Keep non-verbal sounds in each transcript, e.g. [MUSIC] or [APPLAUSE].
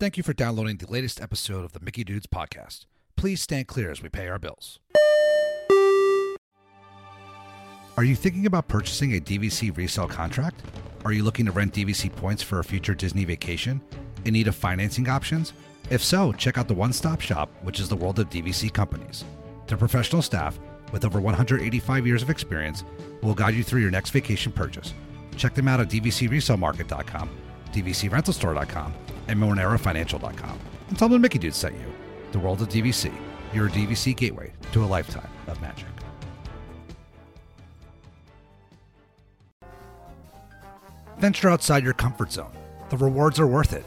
Thank you for downloading the latest episode of the Mickey Dudes podcast. Please stand clear as we pay our bills. Are you thinking about purchasing a DVC resale contract? Are you looking to rent DVC points for a future Disney vacation? In need of financing options? If so, check out the one stop shop, which is the world of DVC companies. Their professional staff, with over 185 years of experience, will guide you through your next vacation purchase. Check them out at dvcresalemarket.com, dvcrentalstore.com, and monerafinancial.com. And tell them the Mickey Dude sent you. The world of DVC, your DVC gateway to a lifetime of magic. Venture outside your comfort zone. The rewards are worth it.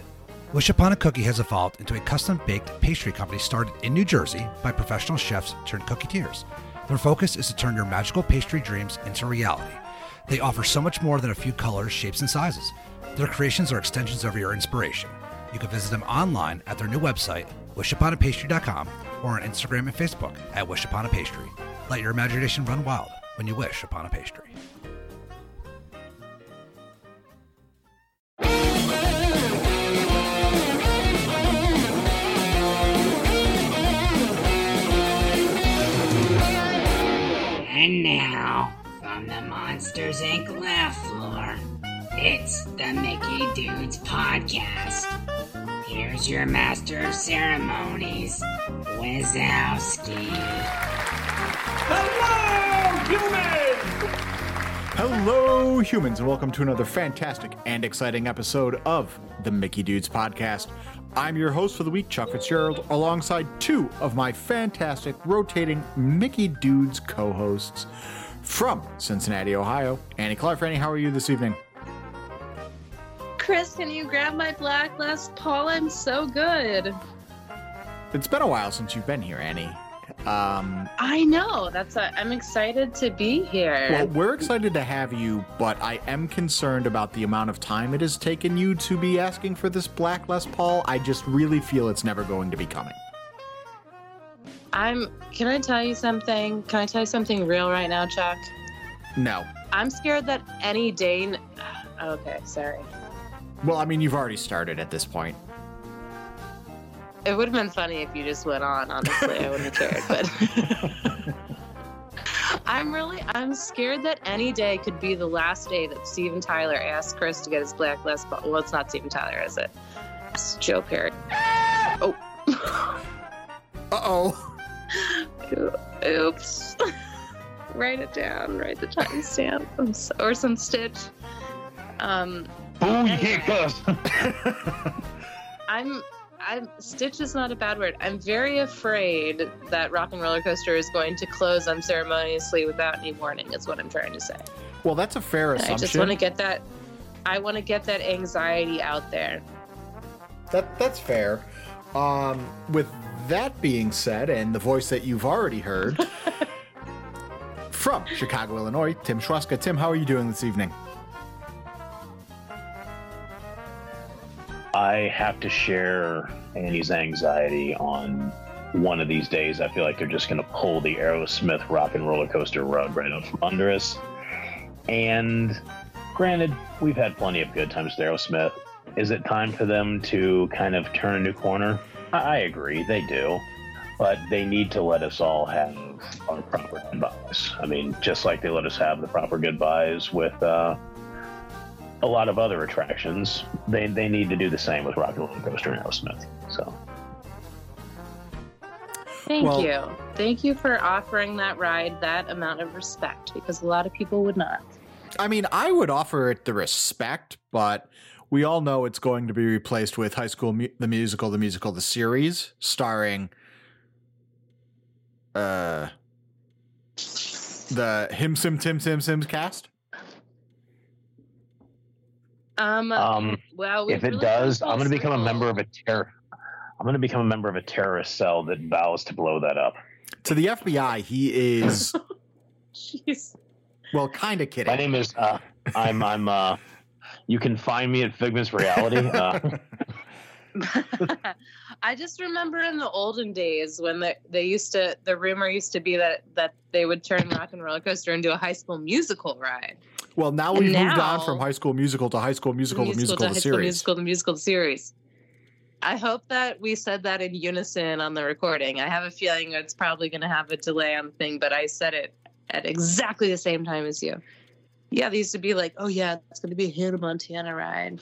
Wish Upon a Cookie has evolved into a custom baked pastry company started in New Jersey by professional chefs turned cooketeers. Their focus is to turn your magical pastry dreams into reality. They offer so much more than a few colors, shapes, and sizes. Their creations are extensions of your inspiration. You can visit them online at their new website, wishuponapastry.com, or on Instagram and Facebook at Wish Upon a Pastry. Let your imagination run wild when you wish upon a pastry. And now, from the Monsters Inc. laugh floor, it's the Mickey Dudes Podcast. Here's your master of ceremonies, Wazowski. Hello, humans! Hello, humans, and welcome to another fantastic and exciting episode of the Mickey Dudes Podcast. I'm your host for the week, Chuck Fitzgerald, alongside two of my fantastic rotating Mickey Dudes co hosts from Cincinnati, Ohio. Annie Clark, Annie, how are you this evening? Chris, can you grab my black Les Paul? I'm so good. It's been a while since you've been here, Annie. Um, I know. That's i I'm excited to be here. well, we're excited to have you, but I am concerned about the amount of time it has taken you to be asking for this black Les Paul. I just really feel it's never going to be coming. I'm. Can I tell you something? Can I tell you something real right now, Chuck? No. I'm scared that any day. [SIGHS] Okay, sorry. Well, I mean, you've already started at this point. It would have been funny if you just went on. Honestly, I wouldn't have cared. But [LAUGHS] I'm really. I'm scared that any day could be the last day that Steven Tyler asked Chris to get his black Les Paul. Well, it's not Steven Tyler, is it? It's Joe Perry. Oh. [LAUGHS] Uh oh. [LAUGHS] Oops. Write it down. Write the timestamp. Or some stitch. Um, Oh yeah, cuz. [LAUGHS] I'm. I'm. Stitch is not a bad word. I'm very afraid that Rock and Roller Coaster is going to close unceremoniously without any warning. Is what I'm trying to say. Well, that's a fair And I just want to get that. I want to get that anxiety out there. That that's fair. Um, with that being said, and the voice that you've already heard [LAUGHS] from Chicago, Illinois, Tim Schwaska. Tim, how are you doing this evening? I have to share Annie's anxiety on one of these days. I feel like they're just going to pull the Aerosmith rock and roller coaster rug right out from under us. And granted, we've had plenty of good times with Aerosmith. Is it time for them to kind of turn a new corner? I, agree, they do. But they need to let us all have our proper goodbyes. I mean, just like they let us have the proper goodbyes with uh, a lot of other attractions, they they need to do the same with Rock and Roller Coaster and Aerosmith. So Thank Well- you. Thank you for offering that ride that amount of respect because a lot of people would not. I mean, I would offer it the respect, but we all know it's going to be replaced with High School Mu- the Musical, the musical, the series, starring uh the Him Sim Tim Sim Sims cast. Um. um, well, we if it does, I'm going to become a member of a terror. I'm going to become a member of a terrorist cell that vows to blow that up. To the FBI, he is [LAUGHS] Jeez. well, kind of kidding. My name is uh, I'm I'm uh, you can find me at Figment's Reality. Uh, [LAUGHS] I just remember in the olden days when the, they used to the rumor used to be that that they would turn Rock and Roller Coaster into a High School Musical ride. Well, now we've moved on from High School Musical to High School Musical, the musical, to the High School series. Musical, the musical, series. I hope that we said that in unison on the recording. I have a feeling it's probably going to have a delay on the thing, but I said it at exactly the same time as you. Yeah, they used to be like, "Oh yeah, it's going to be a Hannah Montana ride."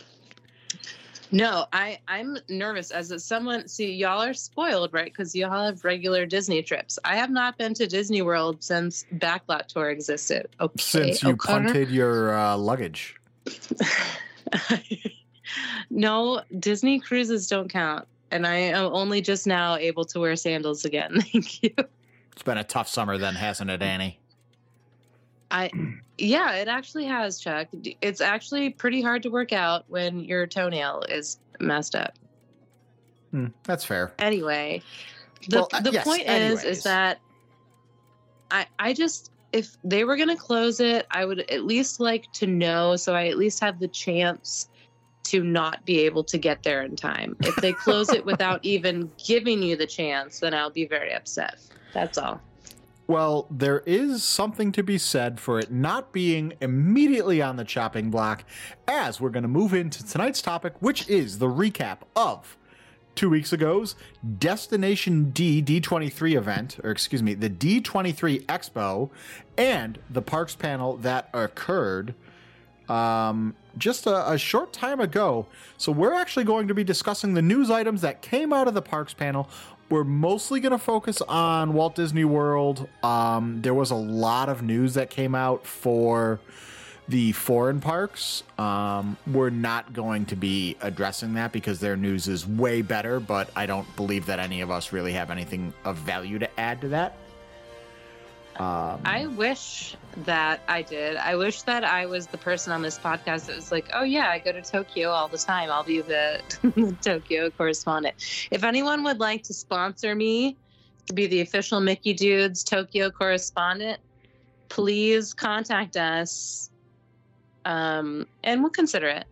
No, I I'm nervous as a, someone. See, y'all are spoiled, right? Because y'all have regular Disney trips. I have not been to Disney World since Backlot Tour existed. Okay, Since you O'Connor? punted your uh, luggage. [LAUGHS] no, Disney cruises don't count. And I am only just now able to wear sandals again. [LAUGHS] Thank you. It's been a tough summer then, hasn't it, Annie? I yeah, it actually has, Chuck. It's actually pretty hard to work out when your toenail is messed up. Hmm, that's fair. Anyway, the Well, uh, the yes, point is is that I I just if they were going to close it, I would at least like to know so I at least have the chance to not be able to get there in time. If they close it [LAUGHS] without even giving you the chance, then I'll be very upset. That's all. Well, there is something to be said for it not being immediately on the chopping block, as we're going to move into tonight's topic, which is the recap of two weeks ago's Destination D D23 event, or excuse me, the D23 Expo, and the Parks panel that occurred um, just a, a short time ago. So, we're actually going to be discussing the news items that came out of the Parks panel. We're mostly going to focus on Walt Disney World. Um, there was a lot of news that came out for the foreign parks. Um, we're not going to be addressing that because their news is way better, but I don't believe that any of us really have anything of value to add to that. Um, I wish that I did. I wish that I was the person on this podcast that was like, oh, yeah, I go to Tokyo all the time. I'll be the [LAUGHS] Tokyo correspondent. If anyone would like to sponsor me to be the official Mickey Dudes Tokyo correspondent, please contact us um, and we'll consider it.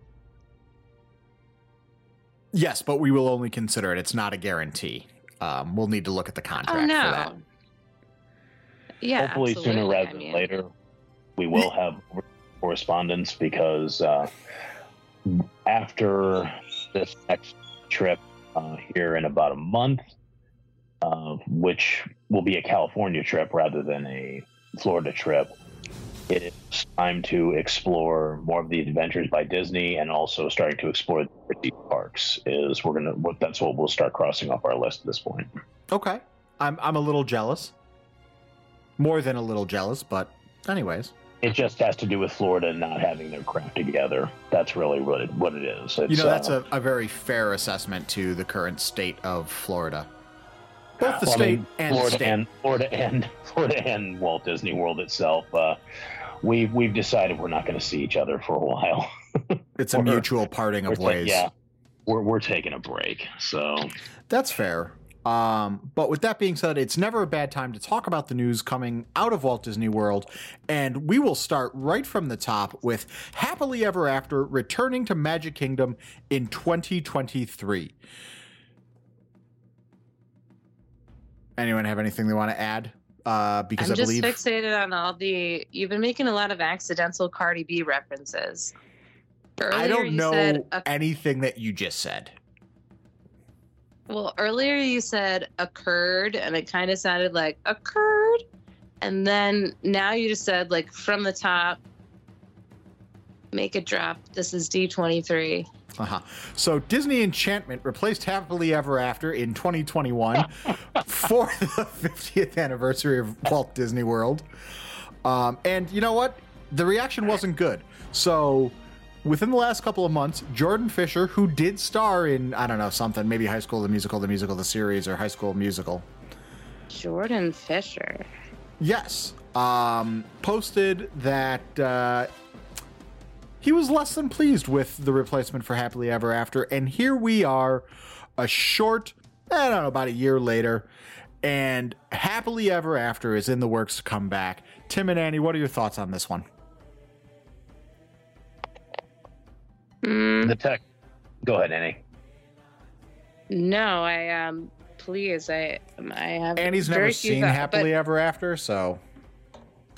yes, but we will only consider it. It's not a guarantee. Um, we'll need to look at the contract oh, for that. No. Yeah. Hopefully sooner rather I than later, we will have correspondence because uh, after this next trip uh, here in about a month, uh, which will be a California trip rather than a Florida trip, it is time to explore more of the adventures by Disney and also starting to explore the parks. Is we're gonna that's what we'll start crossing off our list at this point. Okay. I'm, I'm a little jealous. More than a little jealous, but, anyways. It just has to do with Florida not having their crap together. That's really what it what it is. It's, You know, that's uh, a, a very fair assessment to the current state of Florida. Both the well, I state mean, and Florida state. and Florida and [LAUGHS] Florida and Walt Disney World itself. Uh, we've we've decided we're not going to see each other for a while. [LAUGHS] it's a mutual parting of ta- ways. yeah, we're we're taking a break. So That's fair. Um, but with that being said, it's never a bad time to talk about the news coming out of Walt Disney World, and we will start right from the top with Happily Ever After returning to Magic Kingdom in 2023. Anyone have anything they want to add? Uh, because I'm I just believe fixated on all the. You've been making a lot of accidental Cardi B references. Earlier I don't know Said anything that you just said. Well, earlier you said occurred, and it kind of sounded like occurred, and then now you just said like from the top. Make it drop. This is D23. Uh-huh. So Disney Enchantment replaced Happily Ever After in 2021 [LAUGHS] for the 50th anniversary of Walt Disney World. Um, and you know what? The reaction wasn't good. So within the last couple of months, Jordan Fisher, who did star in, I don't know, something, maybe High School the Musical, the Musical, the series, or High School Musical. Jordan Fisher. Yes. Um, posted that uh, he was less than pleased with the replacement for Happily Ever After. And here we are, a short, I don't know, about a year later. And Happily Ever After is in the works to come back. Tim and Annie, what are your thoughts on this one? Mm, the tech. Go ahead, Annie. no, I um. Please, I I have. Annie's very never seen thought- Happily Ever After, so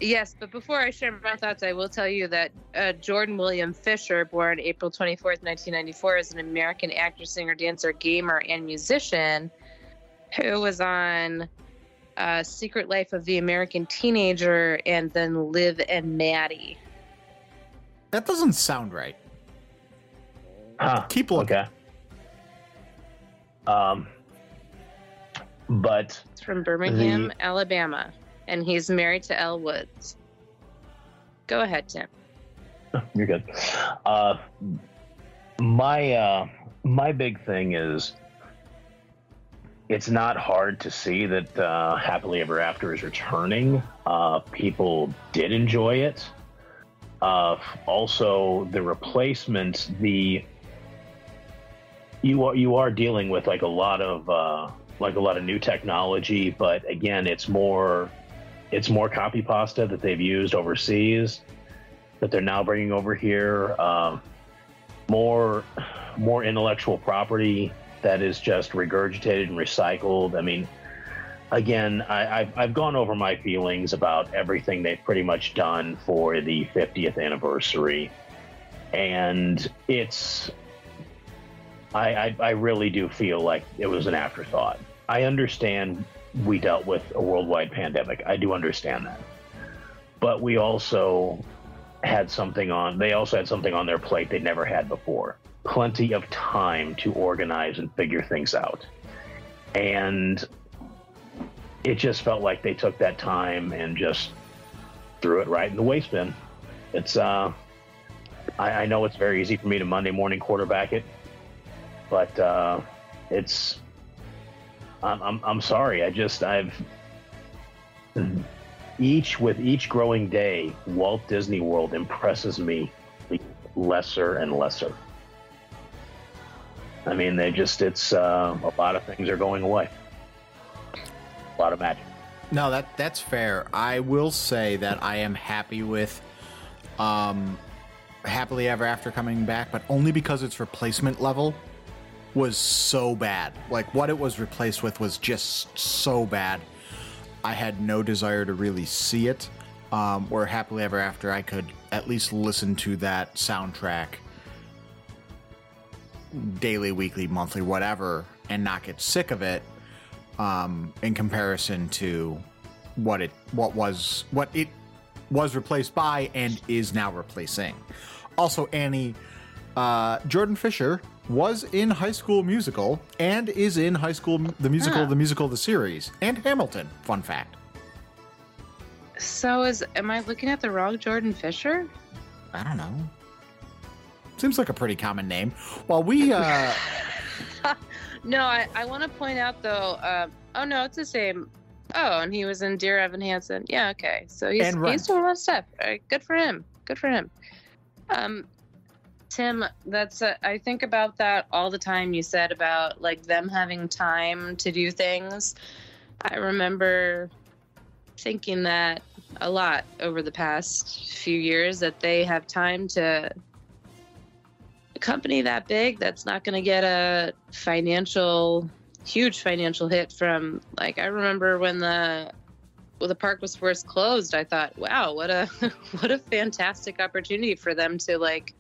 Yes, but before I share my thoughts, I will tell you that uh, Jordan William Fisher, born April 24th, 1994, is an American actor, singer, dancer, gamer, and musician who was on uh, Secret Life of the American Teenager and then Liv and Maddie. That doesn't sound right. Huh. Keep looking. Okay. Um, but It's from Birmingham, The- Alabama, and he's married to Elle Woods. Go ahead, Tim. [LAUGHS] You're good. Uh, my uh, my big thing is it's not hard to see that uh, Happily Ever After is returning. Uh, people did enjoy it. Uh, also, the replacement, the you are you are dealing with like a lot of uh, like a lot of new technology, but again, it's more it's more copy pasta that they've used overseas that they're now bringing over here. Um, more, more intellectual property that is just regurgitated and recycled. I mean, again, I, I've, I've gone over my feelings about everything they've pretty much done for the 50th anniversary, and it's. I, I, I really do feel like it was an afterthought. I understand we dealt with a worldwide pandemic. I do understand that. But we also had something on they also had something on their plate they never had before plenty of time to organize and figure things out and it just felt like they took that time and just threw it right in the waste bin it's uh i, I know it's very easy for me to monday morning quarterback it but uh it's i'm i'm, I'm sorry i just i've each with each growing day, Walt Disney World impresses me lesser and lesser. I mean, they just it's uh, a lot of things are going away. A lot of magic. No, that that's fair. I will say that I am happy with um Happily Ever After coming back, but only because its replacement level was so bad. Like what it was replaced with was just so bad. I had no desire to really see it. Um, where Happily Ever After, I could at least listen to that soundtrack daily, weekly, monthly, whatever, and not get sick of it. Um, in comparison to what it what was what it was replaced by and is now replacing. Also, Annie uh, Jordan Fisher was in High School Musical and is in High School the musical, Huh. the musical, the series, and Hamilton. Fun fact. So is am I looking at the wrong Jordan Fisher? I don't know. Seems like a pretty common name. While we, uh, [LAUGHS] No, I, I want to point out though. Um, oh no, it's the same. Oh, and he was in Dear Evan Hansen. Yeah, okay. So he's he's doing a lot of stuff. All right, good for him. Good for him. Um, Tim, that's uh, I think about that all the time. You said about like them having time to do things. I remember thinking that a lot over the past few years that they have time to a company that big that's not going to get a financial huge financial hit from like I remember when the when the park was first closed I thought wow what a [LAUGHS] what a fantastic opportunity for them to like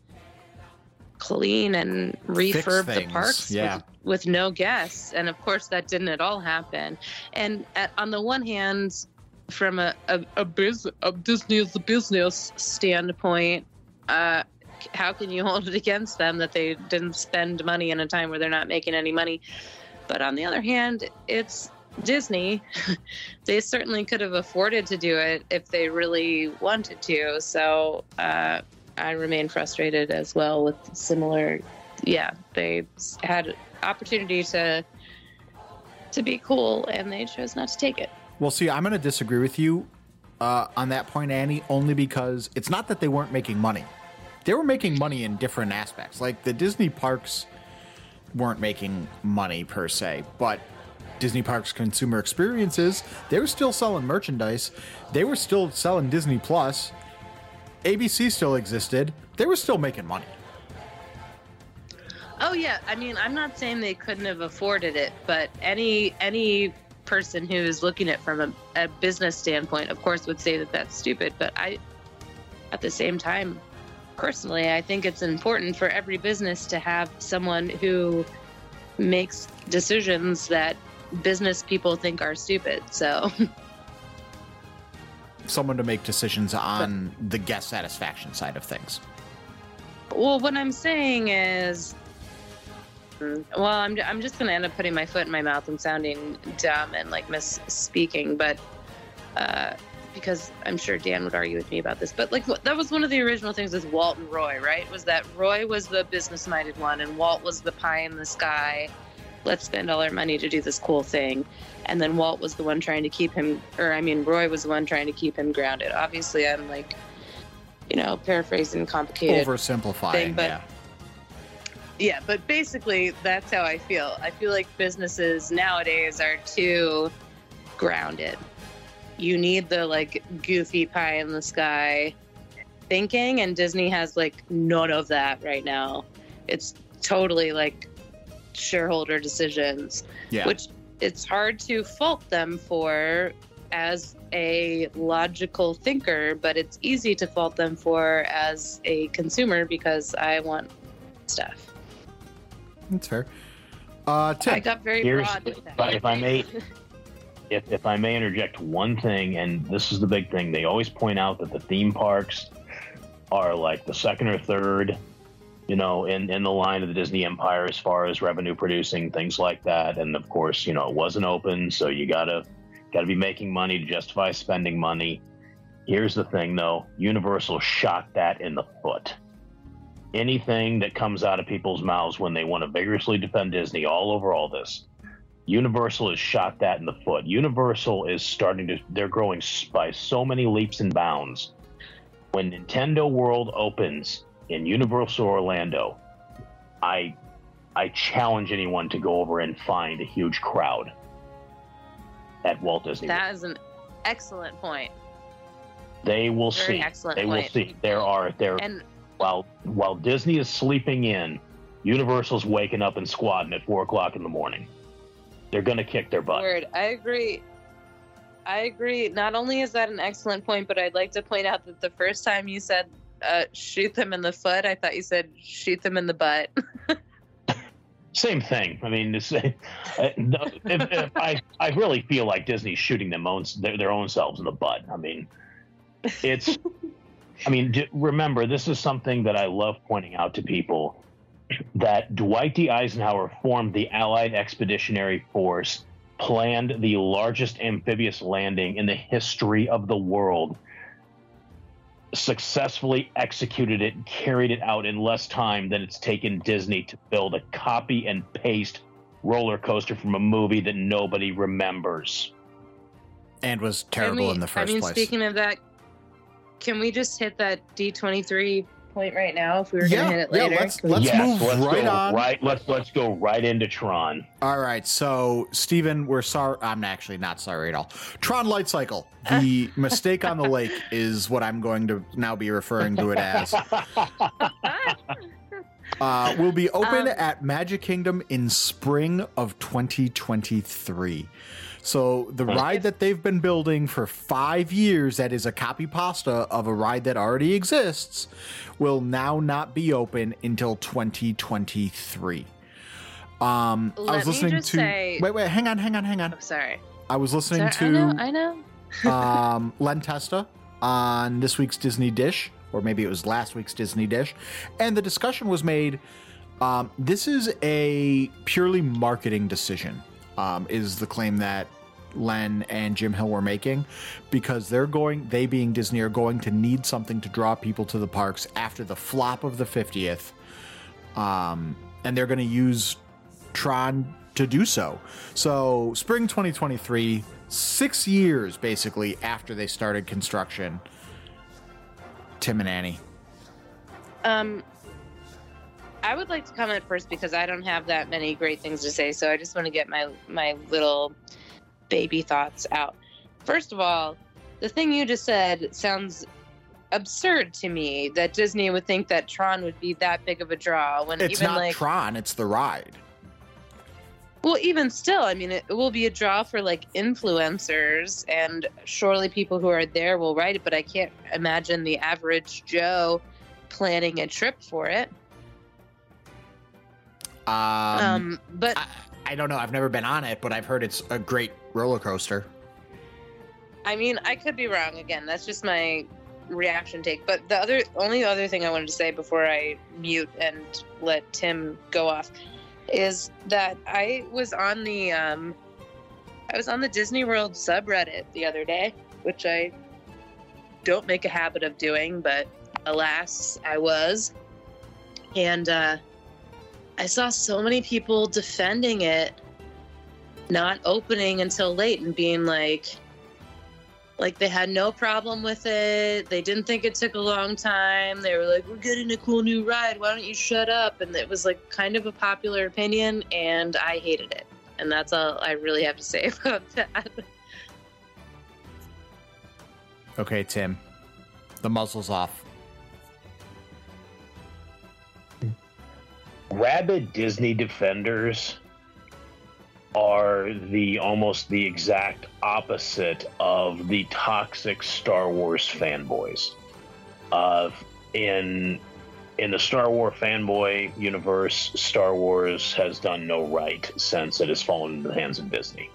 clean and refurb the parks yeah. with, with no guests and of course that didn't at all happen and at, on the one hand from a a, a, bus- a Disney as a business standpoint uh how can you hold it against them that they didn't spend money in a time where they're not making any money? But on the other hand, it's Disney. [LAUGHS] they certainly could have afforded to do it if they really wanted to. So uh, I remain frustrated as well with similar. Yeah, they had opportunity to to be cool, and they chose not to take it. well, see, I'm going to disagree with you uh, on that point, Annie, only because it's not that they weren't making money. They were making money in different aspects. Like the Disney parks weren't making money per se, but Disney Parks consumer experiences, they were still selling merchandise. They were still selling Disney Plus. ABC still existed. They were still making money. Oh yeah, I mean, I'm not saying they couldn't have afforded it, but any any person who is looking at from a, a business standpoint, of course, would say that that's stupid. But I, at the same time, personally, I think it's important for every business to have someone who makes decisions that business people think are stupid. So, [LAUGHS] Someone to make decisions on the guest satisfaction side of things. well, what I'm saying is, well, I'm, I'm just going to end up putting my foot in my mouth and sounding dumb and like misspeaking, but uh, because I'm sure Dan would argue with me about this, but like that was one of the original things with Walt and Roy, right? Was that Roy was the business minded one and Walt was the pie in the sky. Let's spend all our money to do this cool thing. And then Walt was the one trying to keep him, or I mean, Roy was the one trying to keep him grounded. Obviously, I'm like, you know, paraphrasing complicated Oversimplifying. thing, but- yeah. yeah, but basically that's how I feel. I feel like businesses nowadays are too grounded. You need the like goofy pie in the sky thinking and Disney has like none of that right now. It's totally like shareholder decisions, Yeah. which it's hard to fault them for as a logical thinker, but it's easy to fault them for as a consumer because I want stuff. That's fair. Uh, Tim. I got very Here's- broad with that. but if I may- [LAUGHS] if, if I may interject one thing, and this is the big thing, they always point out that the theme parks are like the second or third, you know, in, in the line of the Disney empire as far as revenue producing, things like that. And of course, you know, it wasn't open, so you gotta gotta be making money to justify spending money. Here's the thing though, Universal shot that in the foot. Anything that comes out of people's mouths when they want to vigorously defend Disney all over all this, Universal has shot that in the foot. Universal is starting to, they're growing by so many leaps and bounds. When Nintendo World opens in Universal Orlando, I, I challenge anyone to go over and find a huge crowd at Walt Disney. That is an excellent point. They will Very see. excellent They will see. There are there And while while Disney is sleeping in, Universal's waking up and squatting at four o'clock in the morning. They're gonna kick their butt. word, I agree. I agree. Not only is that an excellent point, but I'd like to point out that the first time you said uh, shoot them in the foot, I thought you said shoot them in the butt. [LAUGHS] Same thing. I mean, this, [LAUGHS] uh, if, if I I really feel like Disney's shooting them own their, their own selves in the butt. I mean, it's. I mean, d- remember this is something that I love pointing out to people that Dwight D. Eisenhower formed the Allied Expeditionary Force, planned the largest amphibious landing in the history of the world, successfully executed it, and carried it out in less time than it's taken Disney to build a copy and paste roller coaster from a movie that nobody remembers. and was Can terrible we- in the first place. I mean, place. speaking of that, can we just hit that D twenty three point right now if we were yeah, gonna hit it yeah. later? Let's let's Yes, move let's right go on. Right, let's let's go right into Tron. All right, so Steven, we're sorry. I'm actually not sorry at all. Tron Light Cycle. The [LAUGHS] mistake on the lake is what I'm going to now be referring to it as. [LAUGHS] Uh, will be open Um, at Magic Kingdom in spring of 2023. So the ride that they've been building for five years, that is a copy pasta of a ride that already exists, will now not be open until 2023. Um, I Let was me listening just to. say- Wait, wait, hang on, hang on, hang on. I'm sorry. I was listening Sorry, to I know. I know. [LAUGHS] um, Len Testa on this week's Disney Dish, or maybe it was last week's Disney Dish, and the discussion was made. Um, this is a purely marketing decision, um, is the claim that Len and Jim Hill were making, because they're going, they being Disney, are going to need something to draw people to the parks after the flop of the 50th. Um, and they're going to use Tron to do so. So, spring 2023, six years basically after they started construction. Tim and Annie. Um, I would like to comment first because I don't have that many great things to say, so I just want to get my my little baby thoughts out. First of all, the thing you just said sounds absurd to me that Disney would think that Tron would be that big of a draw when It's even not like Tron, it's the ride. Well, even still, I mean, it, it will be a draw for like influencers, and surely people who are there will write it. But I can't imagine the average Joe planning a trip for it. Um, Um, but I, I don't know. I've never been on it, but I've heard it's a great roller coaster. I mean, I could be wrong. Again, that's just my reaction take. But the other, only other thing I wanted to say before I mute and let Tim go off is that I was on the, um, I was on the Disney World subreddit the other day, which I don't make a habit of doing, but alas, I was, and uh, I saw so many people defending it, not opening until late, and being like like they had no problem with it. They didn't think it took a long time. They were like, "We're getting a cool new ride. Why don't you shut up?" And it was like kind of a popular opinion, and I hated it. And that's all I really have to say [LAUGHS] about that. Okay, Tim. The muzzle's off. Rabid Disney defenders are the almost the exact opposite of the toxic Star Wars fanboys. Uh, in in the Star Wars fanboy universe, Star Wars has done no right since it has fallen into the hands of Disney.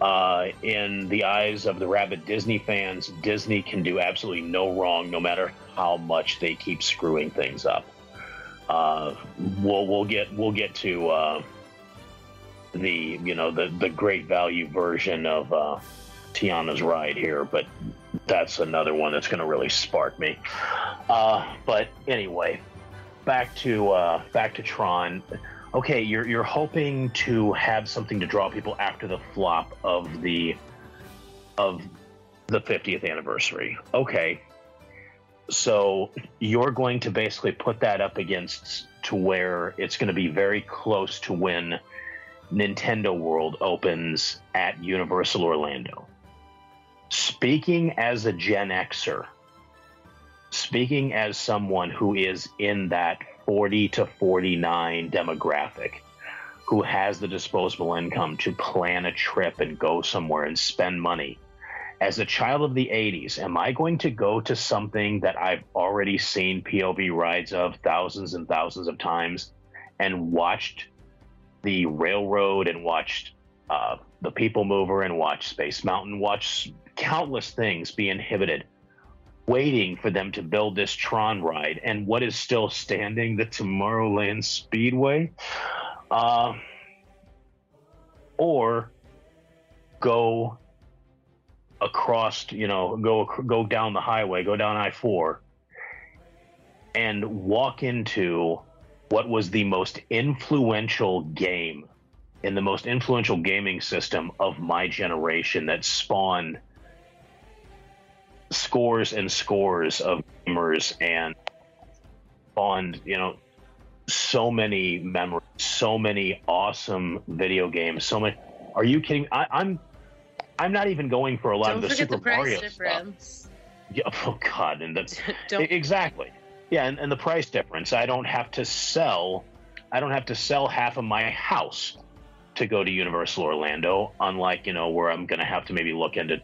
Uh, in the eyes of the rabid Disney fans, Disney can do absolutely no wrong, no matter how much they keep screwing things up. Uh, we'll we'll get we'll get to uh, the you know the the great value version of uh, Tiana's ride here, but that's another one that's going to really spark me. Uh, but anyway, back to uh, back to Tron. Okay, you're you're hoping to have something to draw people after the flop of the of the 50th anniversary. Okay, so you're going to basically put that up against to where it's going to be very close to when Nintendo World opens at Universal Orlando. Speaking as a Gen Xer, speaking as someone who is in that 40 to 49 demographic, who has the disposable income to plan a trip and go somewhere and spend money. As a child of the 80s, am I going to go to something that I've already seen POV rides of thousands and thousands of times and watched the railroad and watched uh, the People Mover and watched Space Mountain, watched countless things be inhibited, waiting for them to build this Tron ride and what is still standing, the Tomorrowland Speedway? Uh, or go across, you know, go go down the highway, go down I four, and walk into what was the most influential game in the most influential gaming system of my generation that spawned scores and scores of gamers and spawned, you know, so many memories, so many awesome video games, so many. Are you kidding? I, I'm I'm not even going for a lot Don't of the Super the Mario stuff. Yeah, [LAUGHS] oh God, and that's [LAUGHS] exactly. Yeah, and, and the price difference. I don't have to sell. I don't have to sell half of my house to go to Universal Orlando. Unlike you know where I'm going to have to maybe look into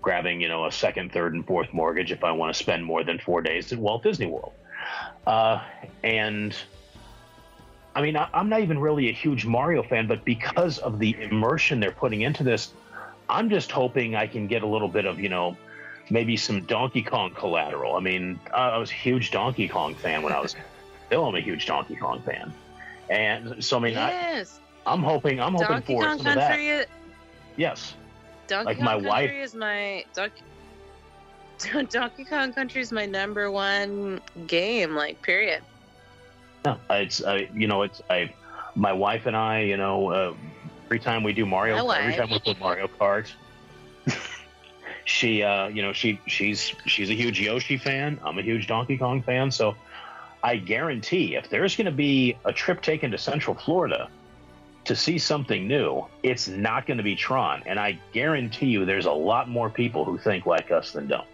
grabbing you know a second, third, and fourth mortgage if I want to spend more than four days at Walt Disney World. Uh, and I mean, I, I'm not even really a huge Mario fan, but because of the immersion they're putting into this, I'm just hoping I can get a little bit of you know maybe some Donkey Kong collateral. I mean, I was a huge Donkey Kong fan when I was [LAUGHS] still I'm a huge Donkey Kong fan, and so I mean, yes, I, I'm hoping I'm hoping Donkey for Kong some of that. Country. Yes, Donkey Like Kong my Country wife- is my Donkey. [LAUGHS] Donkey Kong Country is my number one game. Like, period. no, it's I you know it's I my wife and I you know uh, every time we do Mario My every time we play Mario Kart. [LAUGHS] she uh you know she she's she's a huge Yoshi fan. I'm a huge Donkey Kong fan, so I guarantee if there's going to be a trip taken to Central Florida to see something new, it's not going to be Tron. And I guarantee you there's a lot more people who think like us than don't.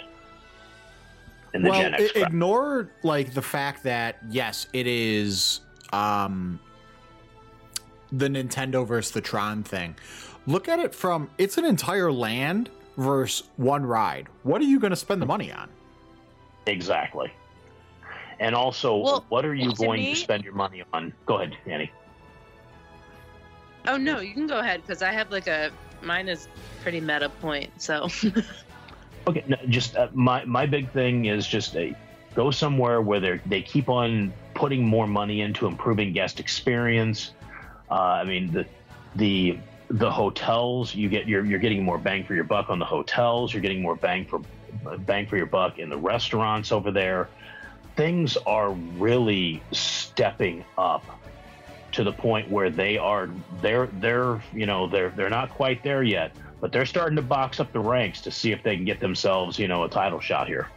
In the well, Gen X i- crowd. ignore like the fact that yes, it is um the Nintendo versus the Tron thing. Look at it from it's an entire land versus one ride. What are you going to spend the money on? Exactly. And also, Well, what are you to going me- to spend your money on? Go ahead, Annie. Oh no, you can go ahead because I have like a mine is pretty meta point. So [LAUGHS] Okay, no, just uh, my my big thing is just uh, go somewhere where they they keep on putting more money into improving guest experience. Uh, I mean the the the hotels you get you're you're getting more bang for your buck on the hotels. You're getting more bang for bang for your buck in the restaurants over there. Things are really stepping up to the point where they are they're they're you know they're they're not quite there yet but they're starting to box up the ranks to see if they can get themselves, you know, a title shot here.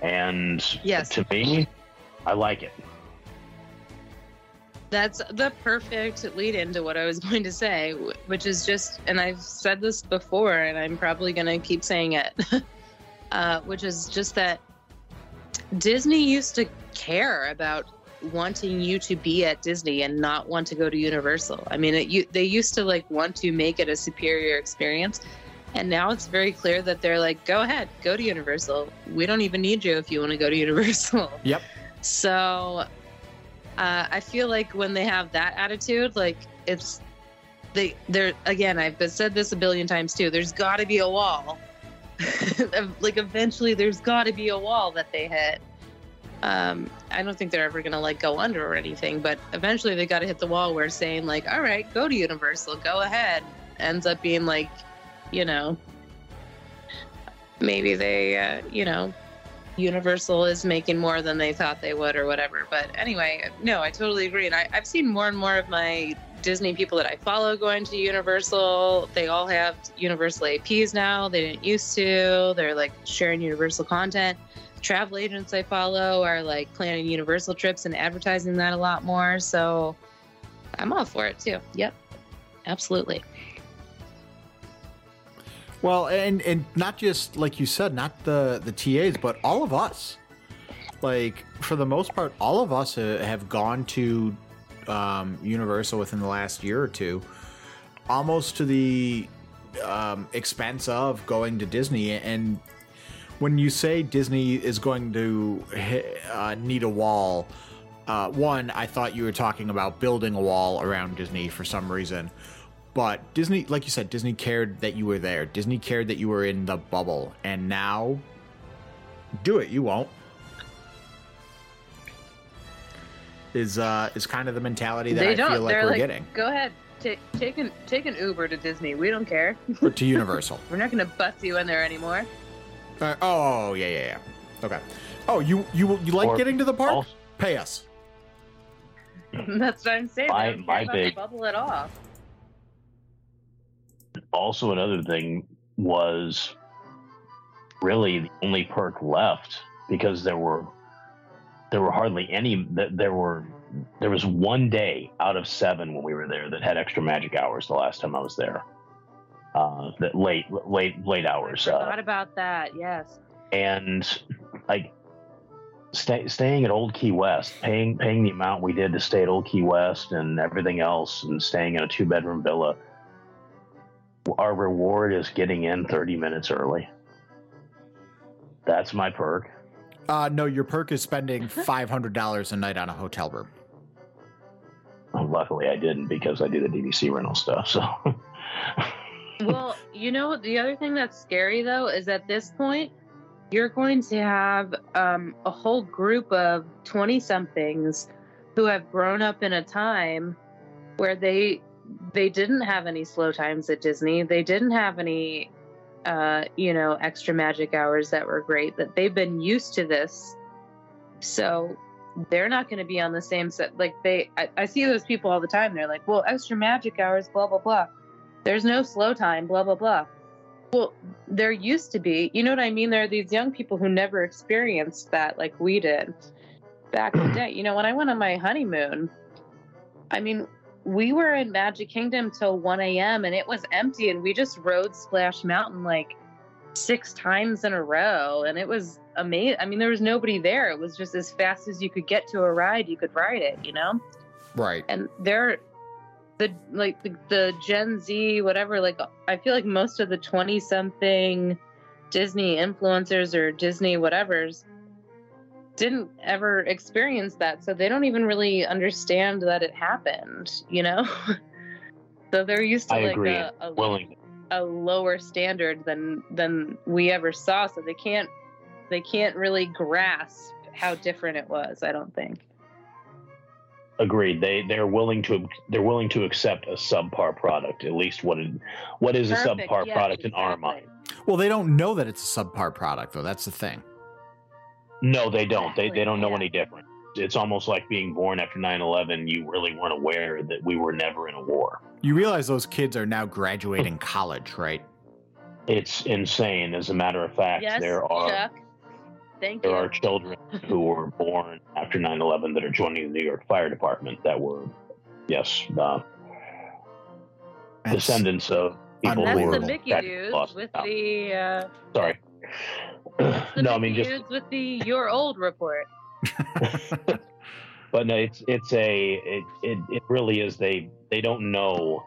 And Yes. to me, I like it. That's the perfect lead into what I was [LAUGHS] going to say, which is just, and I've said this before, and I'm probably going to keep saying it, [LAUGHS] uh, which is just that Disney used to care about wanting you to be at Disney and not want to go to Universal. I mean, it, you, they used to like want to make it a superior experience. And now it's very clear that they're like, go ahead, go to Universal. We don't even need you if you want to go to [LAUGHS] Universal. Yep. So uh, I feel like when they have that attitude, like it's they they're again, I've said this a billion times too. There's got to be a wall. [LAUGHS] like eventually, there's got to be a wall that they hit. Um, I don't think they're ever gonna like go under or anything, but eventually they got to hit the wall where saying like, all right, go to Universal, go ahead, ends up being like, you know, maybe they, uh, you know, Universal is making more than they thought they would or whatever. But anyway, no, I totally agree. And I, I've seen more and more of my Disney people that I follow going to Universal. They all have Universal APs now. They didn't used to. They're like sharing Universal content. Travel agents I follow are like planning Universal trips and advertising that a lot more. So I'm all for it too. Yep. Absolutely. Well, and and not just like you said, not the the TAs, but all of us. Like for the most part, all of us have gone to um, Universal within the last year or two, almost to the um, expense of going to Disney. And when you say Disney is going to uh, need a wall, uh, one, I thought you were talking about building a wall around Disney for some reason. But Disney, like you said, Disney cared that you were there. Disney cared that you were in the bubble. And now, do it. You won't. Is uh is kind of the mentality that they I don't. feel like They're we're like, getting go ahead, take take an take an Uber to Disney. We don't care. [LAUGHS] Or to Universal. We're not going to bust you in there anymore. Uh, oh yeah yeah yeah. Okay. Oh you you you like Or getting to the park? Also, Pay us. [LAUGHS] That's what I'm saying. My- I my big- bubble it all. Also another thing was really the only perk left because there were there were hardly any there were there was one day out of seven when we were there that had extra magic hours the last time I was there. Uh, that late late late hours. I Uh, about that. Yes. and like stay, staying at Old Key West, paying paying the amount we did to stay at Old Key West and everything else, and staying in a two bedroom villa. Our reward is getting in thirty minutes early. That's my perk. Uh no, your perk is spending five hundred dollars a night on a hotel room. Luckily, I didn't because I do the DVC rental stuff. So [LAUGHS] well, you know, the other thing that's scary though is at this point, you're going to have um, a whole group of 20 somethings who have grown up in a time where they they didn't have any slow times at Disney. They didn't have any uh, you know, extra magic hours that were great that they've been used to this. So they're not going to be on the same set. Like they, I, I see those people all the time. They're like, well, extra magic hours, blah, blah, blah. There's no slow time, blah, blah, blah. Well, there used to be, you know what I mean? There are these young people who never experienced that like we did back in the day. You know, when I went on my honeymoon, I mean, we were in Magic Kingdom till 1 a.m. and it was empty, and we just rode Splash Mountain like six times in a row, and it was amazing. I mean, there was nobody there. It was just as fast as you could get to a ride, you could ride it, you know? Right. and there the like the, the Gen Z whatever like I feel like most of the 20 something Disney influencers or Disney whatevers didn't ever experience that so they don't even really understand that it happened, you know? [LAUGHS] so they're used to I like agree. a, a, Willing. a lower standard than than we ever saw so they can't they can't really grasp how different it was, I don't think. Agreed. They they're willing to they're willing to accept a subpar product. At least what it, what is a Perfect, subpar yes, product in our mind? Well, they don't know that it's a subpar product, though. That's the thing. No, they don't. They they don't know yeah. any different. It's almost like being born after 9/11. You really weren't aware that we were never in a war. You realize those kids are now graduating college, right? It's insane. As a matter of fact, Yes, there are Chuck. Thank there you. are children who were born after 9/11 that are joining the New York Fire Department that were, yes, uh, descendants of people That's who were the Mickey tragically dudes lost with the uh, Sorry. No, I mean just with the your old report. [LAUGHS] but no, it's it's a it, it it really is they they don't know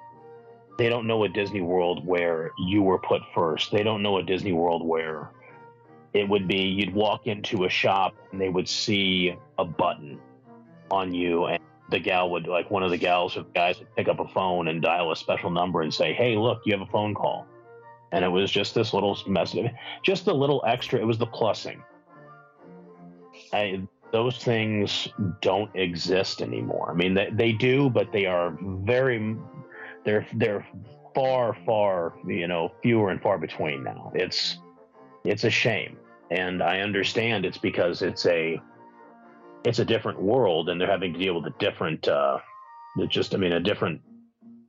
they don't know a Disney World where you were put first. They don't know a Disney World where it would be you'd walk into a shop and they would see a button on you and the gal would like one of the gals or guys would pick up a phone and dial a special number and say, "Hey, look, you have a phone call." And it was just this little message, just a little extra. It was the plussing. I, those things don't exist anymore. I mean, they, they do, but they are very, they're they're far, far, you know, fewer and far between now. It's it's a shame, and I understand it's because it's a it's a different world, and they're having to deal with a different, uh, just I mean, a different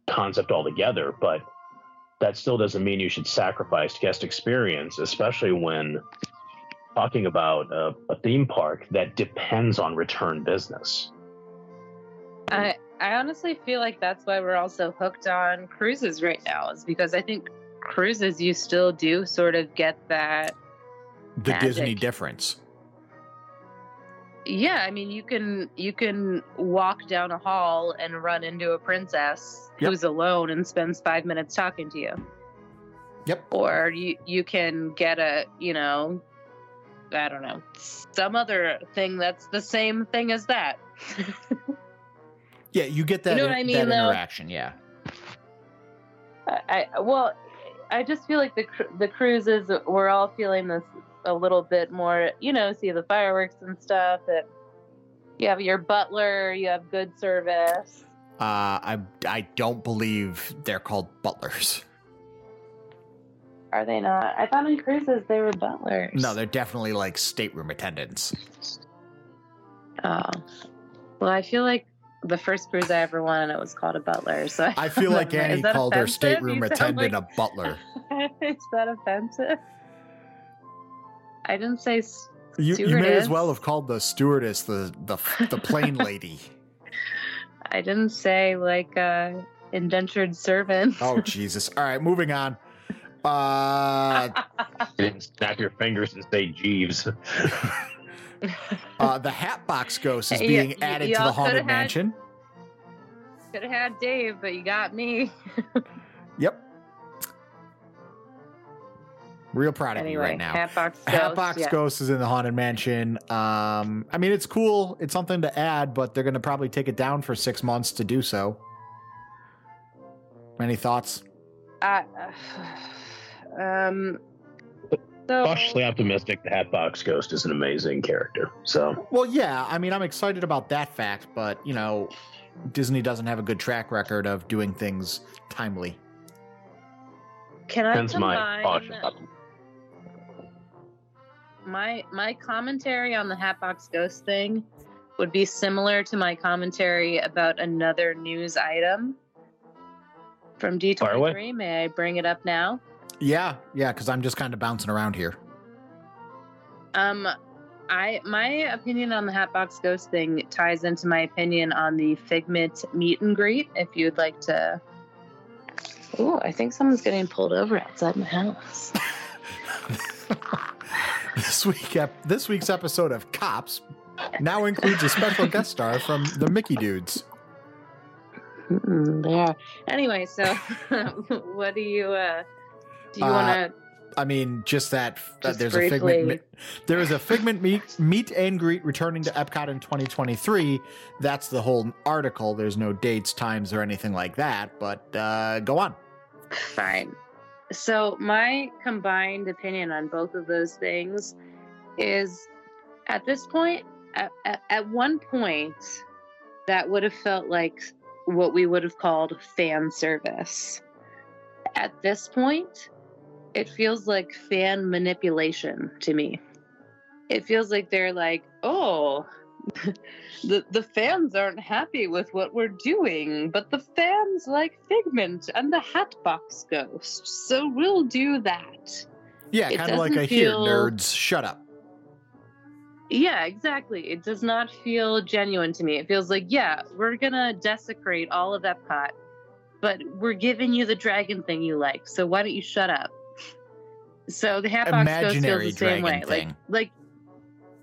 concept altogether. But that still doesn't mean you should sacrifice guest experience, especially when talking about a, a theme park that depends on return business. I I honestly feel like that's why we're also hooked on cruises right now, is because I think cruises you still do sort of get that. The Magic. Disney difference. Yeah, I mean you can you can walk down a hall and run into a princess Yep. who's alone and spends five minutes talking to you. Yep. Or you you can get a you know, I don't know, some other thing that's the same thing as that. Yeah, you get that, You know what I mean, that though? interaction. Yeah. I, I well, I just feel like the the cruises we're all feeling this a little bit more. You know, see the fireworks and stuff. That you have your butler, you have good service. Uh, I I don't believe they're called butlers. Are they not? I thought on cruises they were butlers. No, they're definitely like stateroom attendants. Oh, well, I feel like the first cruise I ever went on it was called a butler. So I feel [LAUGHS] like Annie called her stateroom attendant like- a butler. [LAUGHS] Is that offensive? I didn't say. s- You, you may as well have called the stewardess the the the plane [LAUGHS] lady. I didn't say like uh, indentured servant. Oh Jesus! All right, moving on. Uh, [LAUGHS] You didn't snap your fingers and say Jeeves. uh, the Hatbox Ghost is [LAUGHS] being y- added to the haunted coulda had- mansion. Could have had Dave, but you got me. Yep. Real proud of you right now. Hatbox Ghost. Hatbox yeah. Ghost is in the haunted mansion. Um, I mean, it's cool. It's something to add, but they're going to probably take it down for six months to do so. Any thoughts? Uh, [SIGHS] um. So, Cautiously optimistic, the Hatbox Ghost is an amazing character. So Well, yeah. I mean, I'm excited about that fact, but you know, Disney doesn't have a good track record of doing things timely. can I hence combine caution. My my commentary on the Hatbox Ghost thing would be similar to my commentary about another news item from Fire away. D23. May I bring it up now? Yeah, yeah, because I'm just kind of bouncing around here. Um, I my opinion on the Hatbox Ghost thing ties into my opinion on the Figment meet and greet. If you'd like to. Oh, I think someone's getting pulled over outside my house. [LAUGHS] [LAUGHS] this week, ep- this week's episode of Cops now includes a special guest star from the Mickey Dudes. Mm, there. Anyway, so [LAUGHS] what do you uh do you Uh, want to I mean, just that Just there's a briefly. figment. mi- There is a figment meet meet and greet returning to Epcot in 2023. That's the whole article. There's no dates, times, or anything like that. But uh, go on. Fine. So, my combined opinion on both of those things is at this point, at, at, at one point, that would have felt like what we would have called fan service. At this point, it feels like fan manipulation to me. It feels like they're like, oh, [LAUGHS] the the fans aren't happy with what we're doing, but the fans like Figment and the Hatbox Ghost, so we'll do that. Yeah, kind of like a here, nerds, shut up. Yeah, exactly. It does not feel genuine to me. It feels like, yeah, we're gonna desecrate all of Epcot, but we're giving you the dragon thing you like. So why don't you shut up? So the Hatbox Ghost feels the same way. dragon Like, like,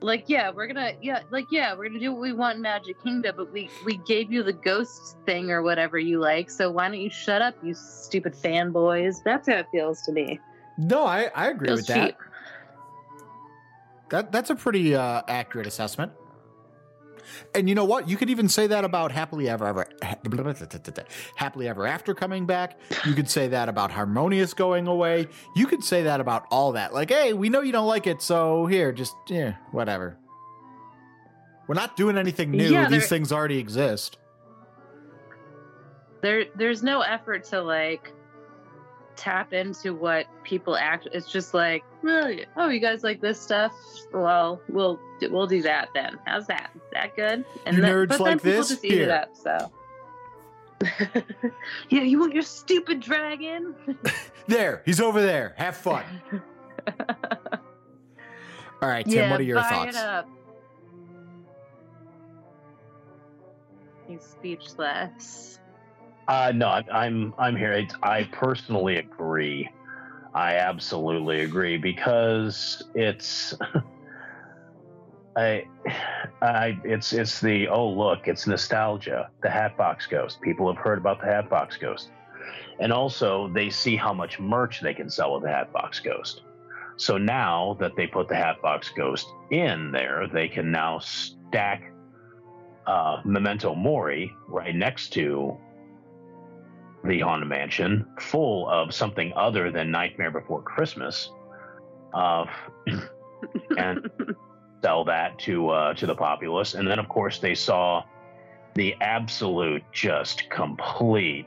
like, yeah, we're gonna, yeah, like, yeah, we're gonna do what we want in Magic Kingdom, but we we gave you the ghost thing or whatever you like. So why don't you shut up, you stupid fanboys? That's how it feels to me. No, I, I agree Feels with that. That that's a pretty uh, accurate assessment. And you know what? You could even say that about happily ever ever [LAUGHS] happily ever after coming back. You could say that about harmonious going away. You could say that about all that. Like, hey, we know you don't like it, so here, just yeah, whatever. We're not doing anything new. Yeah, These things already exist. there there's no effort to like tap into what people act it's just like oh you guys like this stuff well we'll we'll do that then how's that is that good You then, nerds like people this? just eat it up so [LAUGHS] yeah you want your stupid dragon [LAUGHS] There, he's over there. Have fun. [LAUGHS] All right, Tim. yeah what are your thoughts? he's speechless Uh, no, I'm I'm here. It's, I personally agree. I absolutely agree because it's [LAUGHS] I I it's it's the oh look it's nostalgia the Hatbox Ghost people have heard about the Hatbox Ghost and also they see how much merch they can sell with the Hatbox Ghost so now that they put the Hatbox Ghost in there they can now stack uh, Memento Mori right next to the Haunted Mansion, full of something other than Nightmare Before Christmas, uh, [CLEARS THROAT] and sell that to uh, to the populace. And then, of course, they saw the absolute, just complete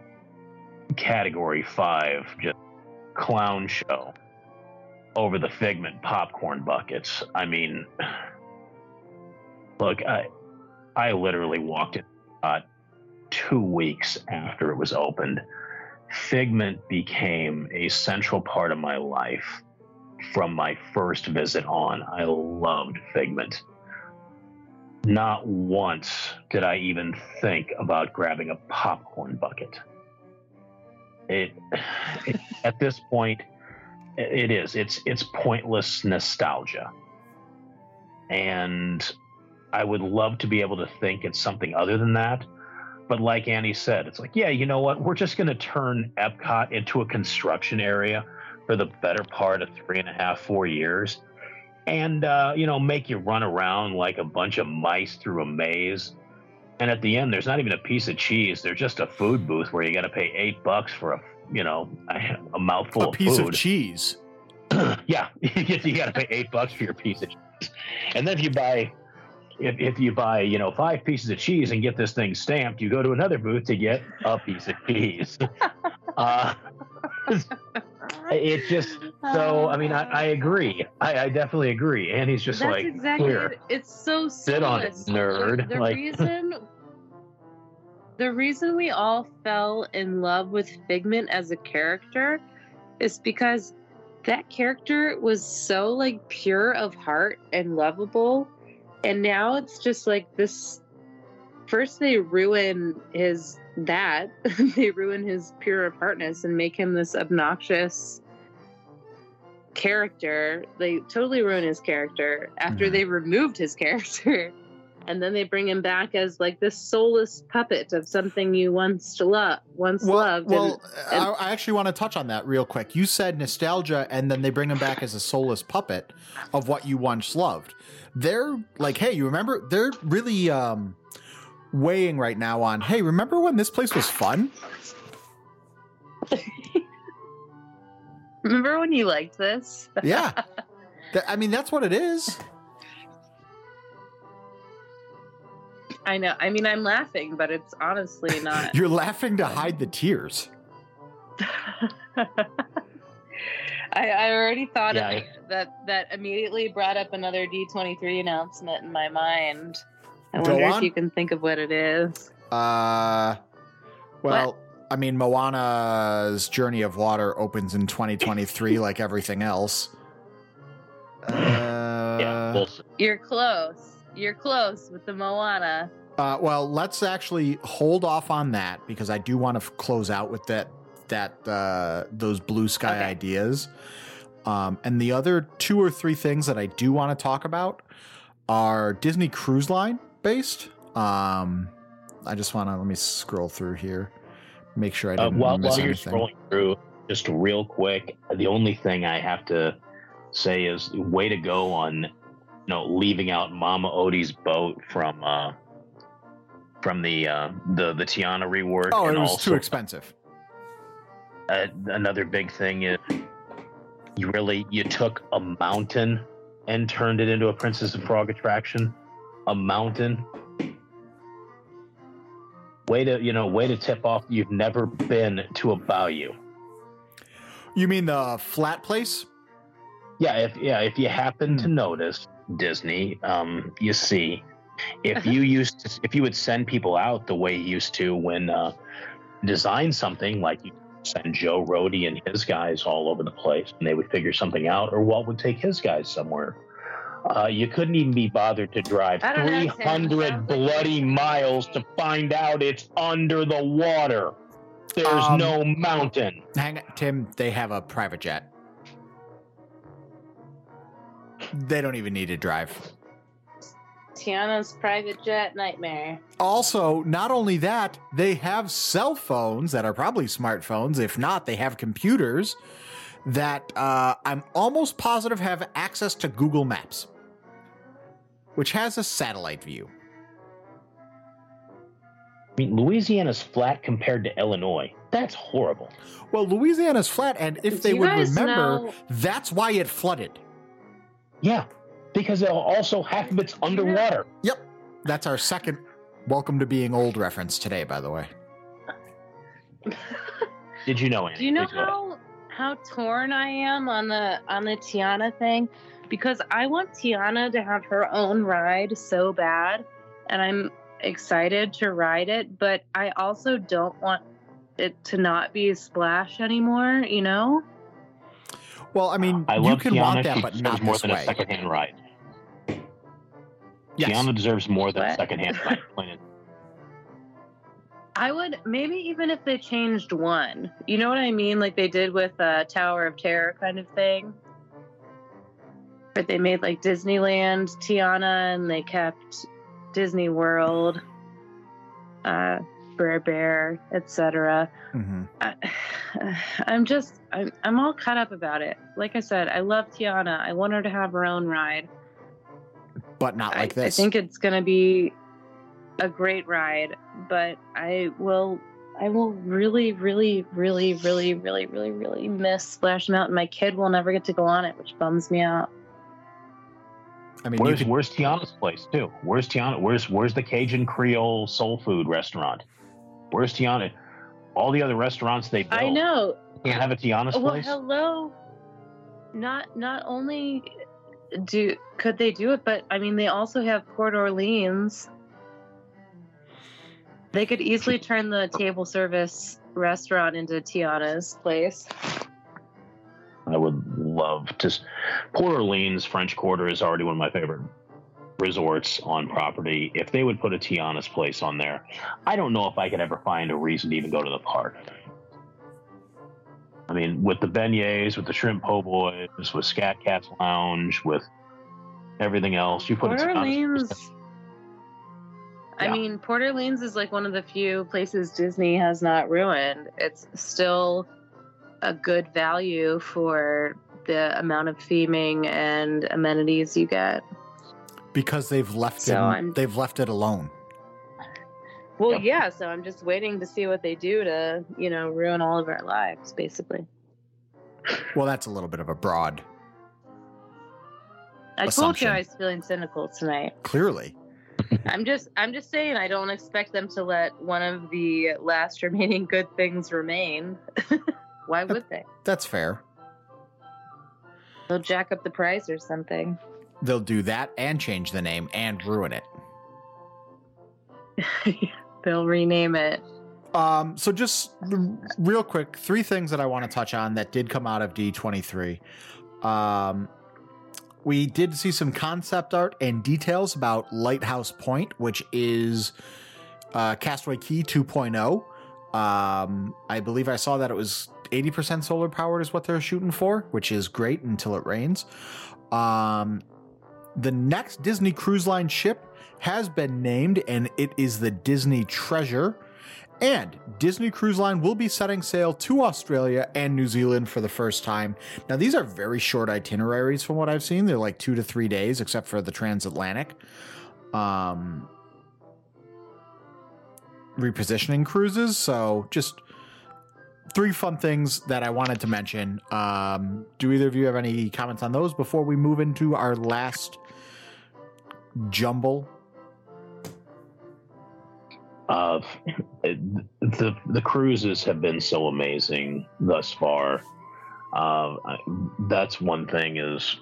Category Five, just clown show over the Figment popcorn buckets. I mean, [SIGHS] look, I I literally walked in. Uh, two weeks after it was opened, Figment became a central part of my life from my first visit on. I loved Figment. Not once did I even think about grabbing a popcorn bucket. It, it [LAUGHS] at this point, it is. It's it's pointless nostalgia, and I would love to be able to think it's something other than that. But like Annie said, it's like, yeah, you know what? We're just going to turn Epcot into a construction area for the better part of three and a half, four years, and uh, you know, make you run around like a bunch of mice through a maze. And at the end, there's not even a piece of cheese. There's just a food booth where you got to pay eight bucks for a, you know, a, a mouthful a of piece food. of cheese. [CLEARS THROAT] yeah, [LAUGHS] you got to pay eight bucks for your piece of cheese, and then if you buy, if, if you buy, you know, five pieces of cheese and get this thing stamped, you go to another booth to get a piece of cheese. [LAUGHS] uh, [LAUGHS] it just so. I mean, I, I agree. I, I definitely agree. And he's just That's like, exactly here, it. It's so Sit on it, nerd. The, the Like- reason the reason we all fell in love with Figment as a character is because that character was so like pure of heart and lovable and now it's just like this first they ruin his that [LAUGHS] they ruin his pure of heartness and make him this obnoxious character they totally ruin his character after Mhm. they removed his [LAUGHS] character and then they bring him back as like this soulless puppet of something you once lo- once Well, loved. well and, I, I actually want to touch on that real quick. You said nostalgia, and then they bring him back as a soulless puppet of what you once loved. They're like, hey, you remember? They're really um, weighing right now on, hey, remember when this place was fun? [LAUGHS] remember when you liked this? [LAUGHS] Yeah. I mean, that's what it is. I know. I mean, I'm laughing, but it's honestly not. [LAUGHS] You're laughing to hide the tears. I, I already thought Yeah, of it. That that immediately brought up another D23 announcement in my mind. I wonder on. if you can think of what it is. Uh, well, I mean, Moana's Journey of Water opens in 2023, [LAUGHS] like everything else. Uh, yeah, bullshit. You're close. You're close with the Moana. Uh, well, let's actually hold off on that because I do want to f- close out with that that uh, those blue sky Okay. ideas. Um, and the other two or three things that I do want to talk about are Disney Cruise Line based. Um, I just want to let me scroll through here, make sure I Uh, didn't while, miss while you're anything. scrolling through, just real quick, the only thing I have to say is way to go on, you know, leaving out Mama Odie's boat from uh from the uh the the Tiana rework. Oh, it was also, too expensive. Uh, another big thing is you really you took a mountain and turned it into a Princess and Frog attraction. A mountain. Way to you know, way to tip off. You've never been to a bayou. You mean the flat place? Yeah, if yeah, if you happen Hmm. to notice Disney, um, you see, if [LAUGHS] you used to, if you would send people out the way you used to when uh, design something like you send Joe Rohde and his guys all over the place, and they would figure something out, or Walt would take his guys somewhere. Uh, you couldn't even be bothered to drive I don't know, 300 bloody miles to find out it's under the water. There's Um, no mountain. Hang on, Tim. They have a private jet. They don't even need to drive. Tiana's private jet nightmare. Also, not only that, they have cell phones that are probably smartphones. If not, they have computers that uh, I'm almost positive have access to Google Maps, which has a satellite view. I mean, Louisiana's flat compared to Illinois. That's horrible. Well, Louisiana's flat, and if Do they would remember, know- that's why it flooded. Yeah, because it'll also half of it's underwater. Yep, that's our second "Welcome to Being Old" reference today, by the way. [LAUGHS] Did you know? Andy? Do you know Please go ahead. how how torn I am on the on the Tiana thing? Because I want Tiana to have her own ride so bad, and I'm excited to ride it, but I also don't want it to not be Splash anymore, you know? Well, I mean, I you can Tiana. want that, but not more this than way. a secondhand ride. Yes. Tiana deserves more than a What? secondhand ride. Plain and- I would maybe even if they changed one. You know what I mean? Like they did with uh, Tower of Terror kind of thing. But they made like Disneyland Tiana and they kept Disney World, uh, Brer Bear, etc. Mhm. I, [SIGHS] I'm just I'm I'm all cut up about it. Like I said, I love Tiana. I want her to have her own ride. But not like I, this. I think it's gonna be a great ride, but I will I will really, really, really, really, really, really, really miss Splash Mountain. My kid will never get to go on it, which bums me out. I mean, Where's could, Where's Tiana's place too? Where's Tiana? Where's Where's the Cajun Creole soul food restaurant? Where's Tiana? All the other restaurants they built. I know. Can't have a Tiana's Well, place. hello. Not not only do could they do it, but I mean they also have Port Orleans. They could easily turn the table service restaurant into Tiana's place. I would love to. Port Orleans French Quarter is already one of my favorite resorts on property. If they would put a Tiana's place on there, I don't know if I could ever find a reason to even go to the park. I mean, with the beignets, with the shrimp po' boys, with Scat Cat's Lounge, with everything else, you put Port a Tiana's. Orleans. I Yeah. mean, Port Orleans is like one of the few places Disney has not ruined. It's still a good value for the amount of theming and amenities you get. because they've left So it. I'm- They've left it alone. Well, Yep. yeah, so I'm just waiting to see what they do to, you know, ruin all of our lives, basically. Well, that's a little bit of a broad. I told you I was feeling cynical tonight. Clearly, [LAUGHS] I'm just I'm just saying I don't expect them to let one of the last remaining good things remain. [LAUGHS] Why would they? that's fair. They'll jack up the price or something. They'll do that and change the name and ruin it. [LAUGHS] They'll rename it. Um, so just real quick, three things that I want to touch on that did come out of D23. Um, we did see some concept art and details about Lighthouse Point, which is uh, Castaway Cay 2.0. Um, I believe I saw that it was 80% solar powered is what they're shooting for, which is great until it rains. Um, the next Disney Cruise Line ship has been named, and it is the Disney Treasure. And Disney Cruise Line will be setting sail to Australia and New Zealand for the first time. Now, these are very short itineraries from what I've seen. They're like two to three days, except for the transatlantic. Um, repositioning cruises. So, just three fun things that I wanted to mention. Um, do either of you have any comments on those before we move into our last jumble? Uh, the the cruises have been so amazing thus far. Uh, that's one thing is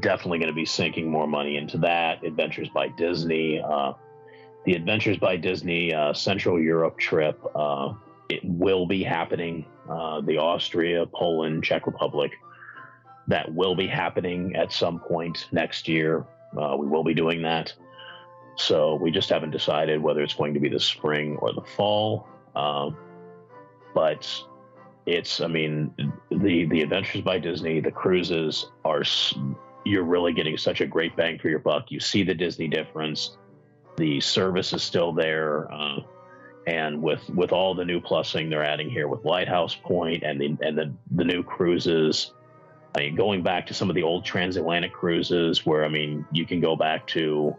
definitely going to be sinking more money into that. Adventures by Disney, uh, the Adventures by Disney uh, Central Europe trip. Uh, it will be happening. The Austria, Poland, Czech Republic. That will be happening at some point next year. We will be doing that. So we just haven't decided whether it's going to be the spring or the fall. Um, but it's, I mean, the the Adventures by Disney, the cruises are, you're really getting such a great bang for your buck. You see the Disney difference. The service is still there, uh, and with with all the new plussing they're adding here with Lighthouse Point and the and the the new cruises. I mean, going back to some of the old transatlantic cruises, where I mean, you can go back to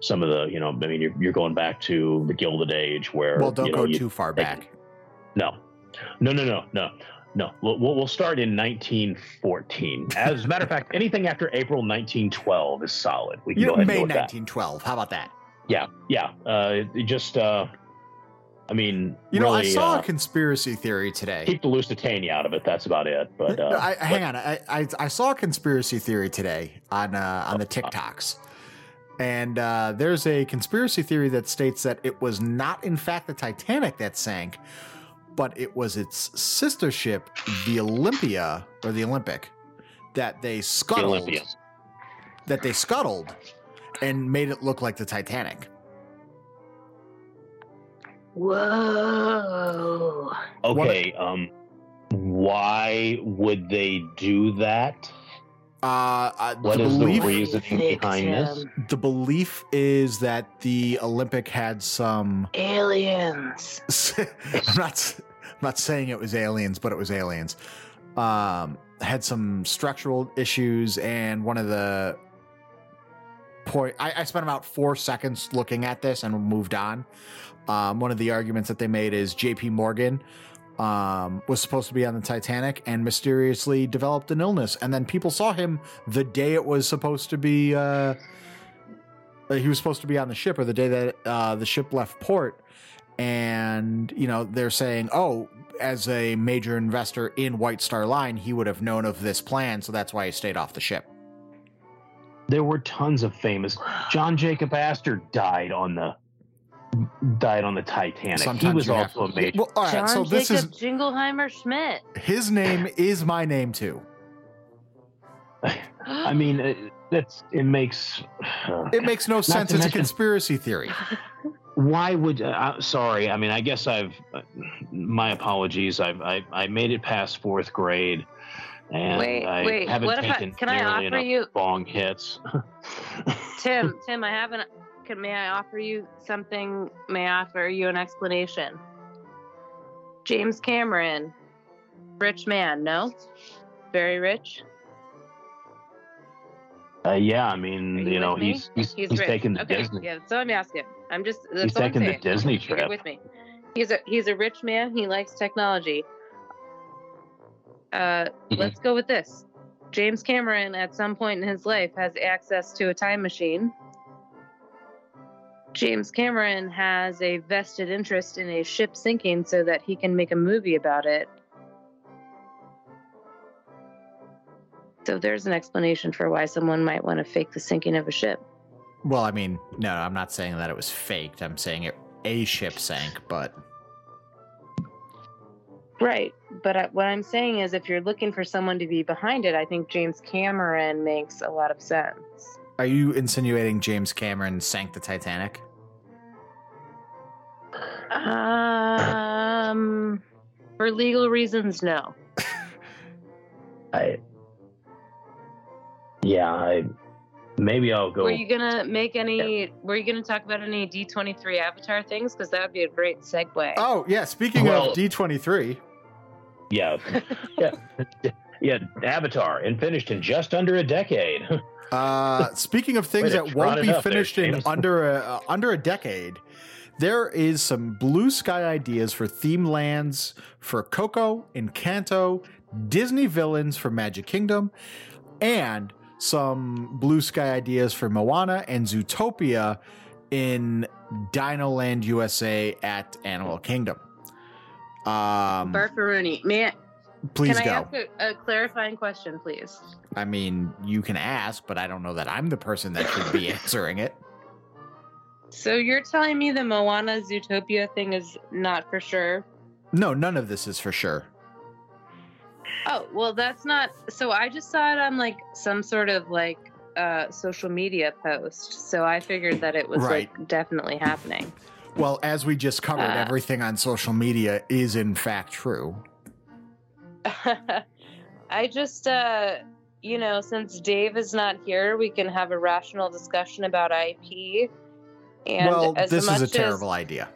some of the, you know, I mean, you're, you're going back to the Gilded Age, where Well, don't you know, go you- too far back. no, no, no, no, no, no. We'll, we'll start in 1914. As a matter of fact, anything after April 1912 is solid. We can You go ahead May and go with that. 1912. How about that? Yeah, yeah. Uh, it- it just, uh, I mean, You know, I saw uh, a conspiracy theory today. keep the Lusitania out of it. That's about it. But uh, I, hang on, I, I I saw a conspiracy theory today on uh, on the TikToks, and uh, there's a conspiracy theory that states that it was not in fact the Titanic that sank, but it was its sister ship, the Olympia or the Olympic, that they the scuttled. Olympia. That they scuttled, and made it look like the Titanic. Whoa. Okay. Um, why would they do that? Uh, uh, What the is the belief, reasoning behind this? the belief is that the Olympic had some Aliens. [LAUGHS] I'm not I'm not saying it was aliens, but it was aliens. Um, had some structural issues, and one of the point I, I spent about four seconds looking at this and moved on. Um, one of the arguments that they made is J.P. Morgan um, was supposed to be on the Titanic and mysteriously developed an illness, and then people saw him the day it was supposed to be. Uh, he was supposed to be on the ship, or the day that uh, the ship left port and you know they're saying oh as a major investor in white star line he would have known of this plan so that's why he stayed off the ship There were tons of famous. John Jacob Astor died on the died on the Titanic. he was you have- also a major. well all right John so this Jacob Jingleheimer Schmidt. his name is my name too I mean, it, that's it makes. it makes no sense to it's a conspiracy theory [LAUGHS] why would uh, sorry i mean i guess i've uh, my apologies i've I, I made it past fourth grade and Wait, i wait, haven't what if I- taken can I nearly offer enough you- bong hits [LAUGHS] Tim, Tim, I have an can may I offer you something? May I offer you an explanation? James Cameron, rich man, no? Very rich. Uh, yeah, I mean, you you know, he's he's, He's, he's taking the okay, Disney. Yeah, so let me ask him. I'm just that's He's I'm taking the. Disney [LAUGHS] You're with me. He's a he's a rich man. He likes technology. Uh, Mhm. let's go with this. James Cameron, at some point in his life, has access to a time machine. James Cameron has a vested interest in a ship sinking so that he can make a movie about it. So there's an explanation for why someone might want to fake the sinking of a ship. Well, I mean, no, I'm not saying that it was faked. I'm saying it a ship sank, but Right. But I, what I'm saying is, if you're looking for someone to be behind it, I think James Cameron makes a lot of sense. are you insinuating James Cameron sank the Titanic? Um, for legal reasons, no. [LAUGHS] I, yeah, I maybe I'll go. Were you gonna make any? Were you gonna talk about any D23 Avatar things? Because that would be a great segue. Oh yeah, speaking Well- of D23, Yeah, [LAUGHS] yeah, yeah. Avatar and finished in just under a decade. [LAUGHS] uh, speaking of things that won't be up there, finished in under a uh, under a decade, there is some blue sky ideas for theme lands for Coco, Encanto, Disney villains for Magic Kingdom, and some blue sky ideas for Moana and Zootopia in Dino Land USA at Animal Kingdom. Um, Barkaruni, may I, please can go. I ask a, a clarifying question, please? I mean, you can ask, but I don't know that I'm the person that should be [LAUGHS] answering it. So you're telling me the Moana Zootopia thing is not for sure? No, none of this is for sure. Oh, well, that's not. So I just saw it on like some sort of like uh, social media post. So I figured that it was Right. like definitely happening. Well, as we just covered, Uh. everything on social media is in fact true. [LAUGHS] I just, uh, you know, since Dave is not here, we can have a rational discussion about IP. And well, as this is a terrible As, idea.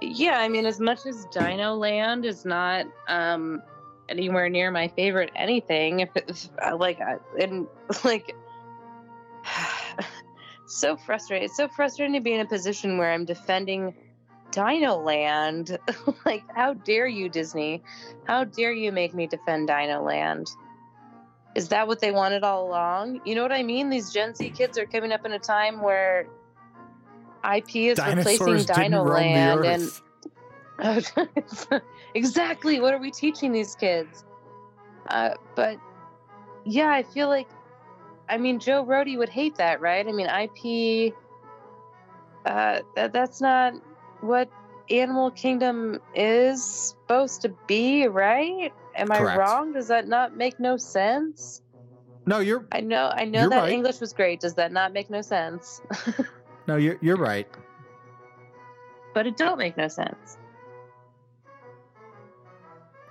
yeah, I mean, as much as Dino Land is not um, anywhere near my favorite anything, if it's uh, like, I- and [LAUGHS] like, [SIGHS] so frustrating. It's so frustrating to be in a position where I'm defending Dino Land. [LAUGHS] like, how dare you, Disney? How dare you make me defend Dino Land? Is that what they wanted all along? You know what I mean? These Gen Z kids are coming up in a time where IP is Dinosaurs replacing Dino Land and [LAUGHS] exactly what are we teaching these kids? Uh, but yeah i feel like i mean joe Rohde would hate that right? I mean ip uh, that, that's not what animal kingdom is supposed to be right? Am i wrong? Does that not make no sense? No, you're i know i know that right. english was great. Does that not make no sense [LAUGHS] no, you're you're right. but it don't make no sense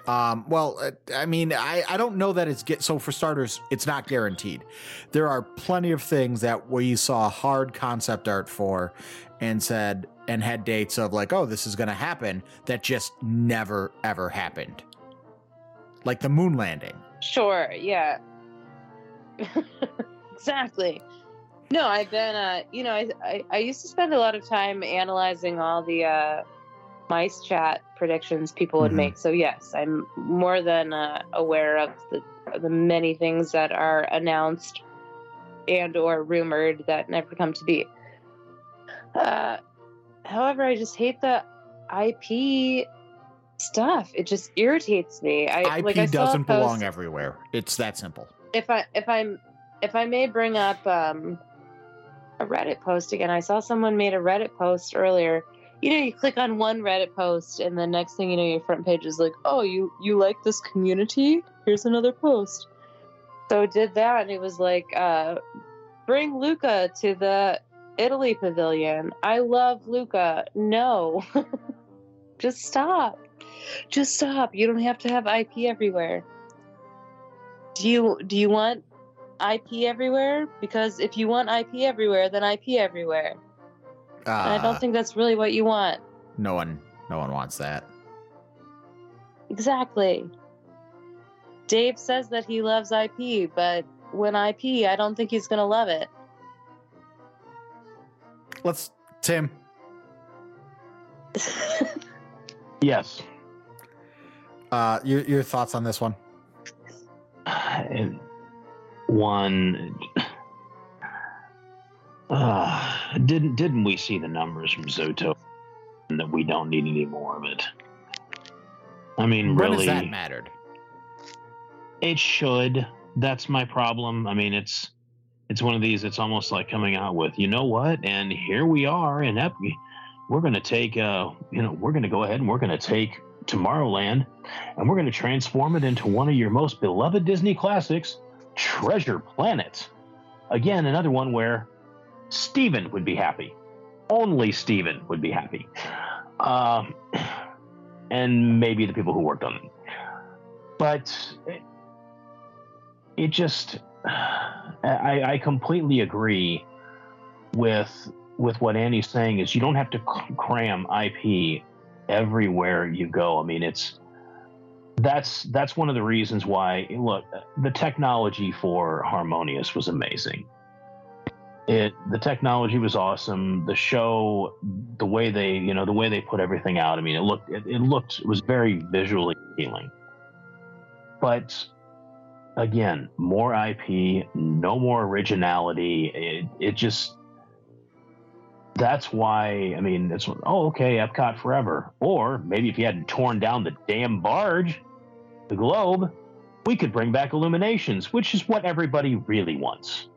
Um, well, uh, I mean, I, I don't know that it's get so for starters, it's not guaranteed. There are plenty of things that we saw hard concept art for and said and had dates of like, oh, this is going to happen that just never ever happened. Like the moon landing. Sure, yeah. [LAUGHS] exactly. No, I've been uh you know, I, I I used to spend a lot of time analyzing all the uh MiceChat predictions people would Mhm. make. So yes, I'm more than uh, aware of the the many things that are announced and or rumored that never come to be. Uh however, I just hate the IP stuff. It just irritates me. I IP like I doesn't belong everywhere. It's that simple. if I if I'm if I may bring up um, a Reddit post again, I saw someone made a Reddit post earlier. You know, you click on one Reddit post, and the next thing you know, your front page is like, "Oh, you you like this community? Here's another post." So did that, and it was like, uh, "Bring Luca to the Italy pavilion. I love Luca. No, [LAUGHS] just stop. Just stop. You don't have to have IP everywhere." Do you do you want IP everywhere? Because if you want IP everywhere, then IP everywhere. Uh, And I don't think that's really what you want. no one, no one wants that. Exactly. Dave says that he loves IP, but when IP, I don't think he's gonna love it. Let's Tim. [LAUGHS] Yes. Uh, your your thoughts on this one? [SIGHS] And one uh, didn't didn't we see the numbers from Zoto and that we don't need any more of it? I mean, When really, that mattered? it should. That's my problem. I mean, it's it's one of these. It's almost like coming out with, you know what? And here we are in Ep. We're going to take, uh, you know, we're going to go ahead and we're going to take Tomorrowland, and we're going to transform it into one of your most beloved Disney classics, Treasure Planet. Again, another one where Steven would be happy. Only Steven would be happy. Um, and maybe the people who worked on it. But it, it just, I, I completely agree with with what Andy's saying is you don't have to cram IP everywhere you go. I mean, it's that's that's one of the reasons why look the technology for Harmonious was amazing. It the technology was awesome. The show, the way they you know the way they put everything out. I mean, it looked it, it looked it was very visually appealing. But again, more IP, no more originality. It it just that's why I mean it's oh okay Epcot forever or maybe if you hadn't torn down the damn barge the globe we could bring back illuminations which is what everybody really wants.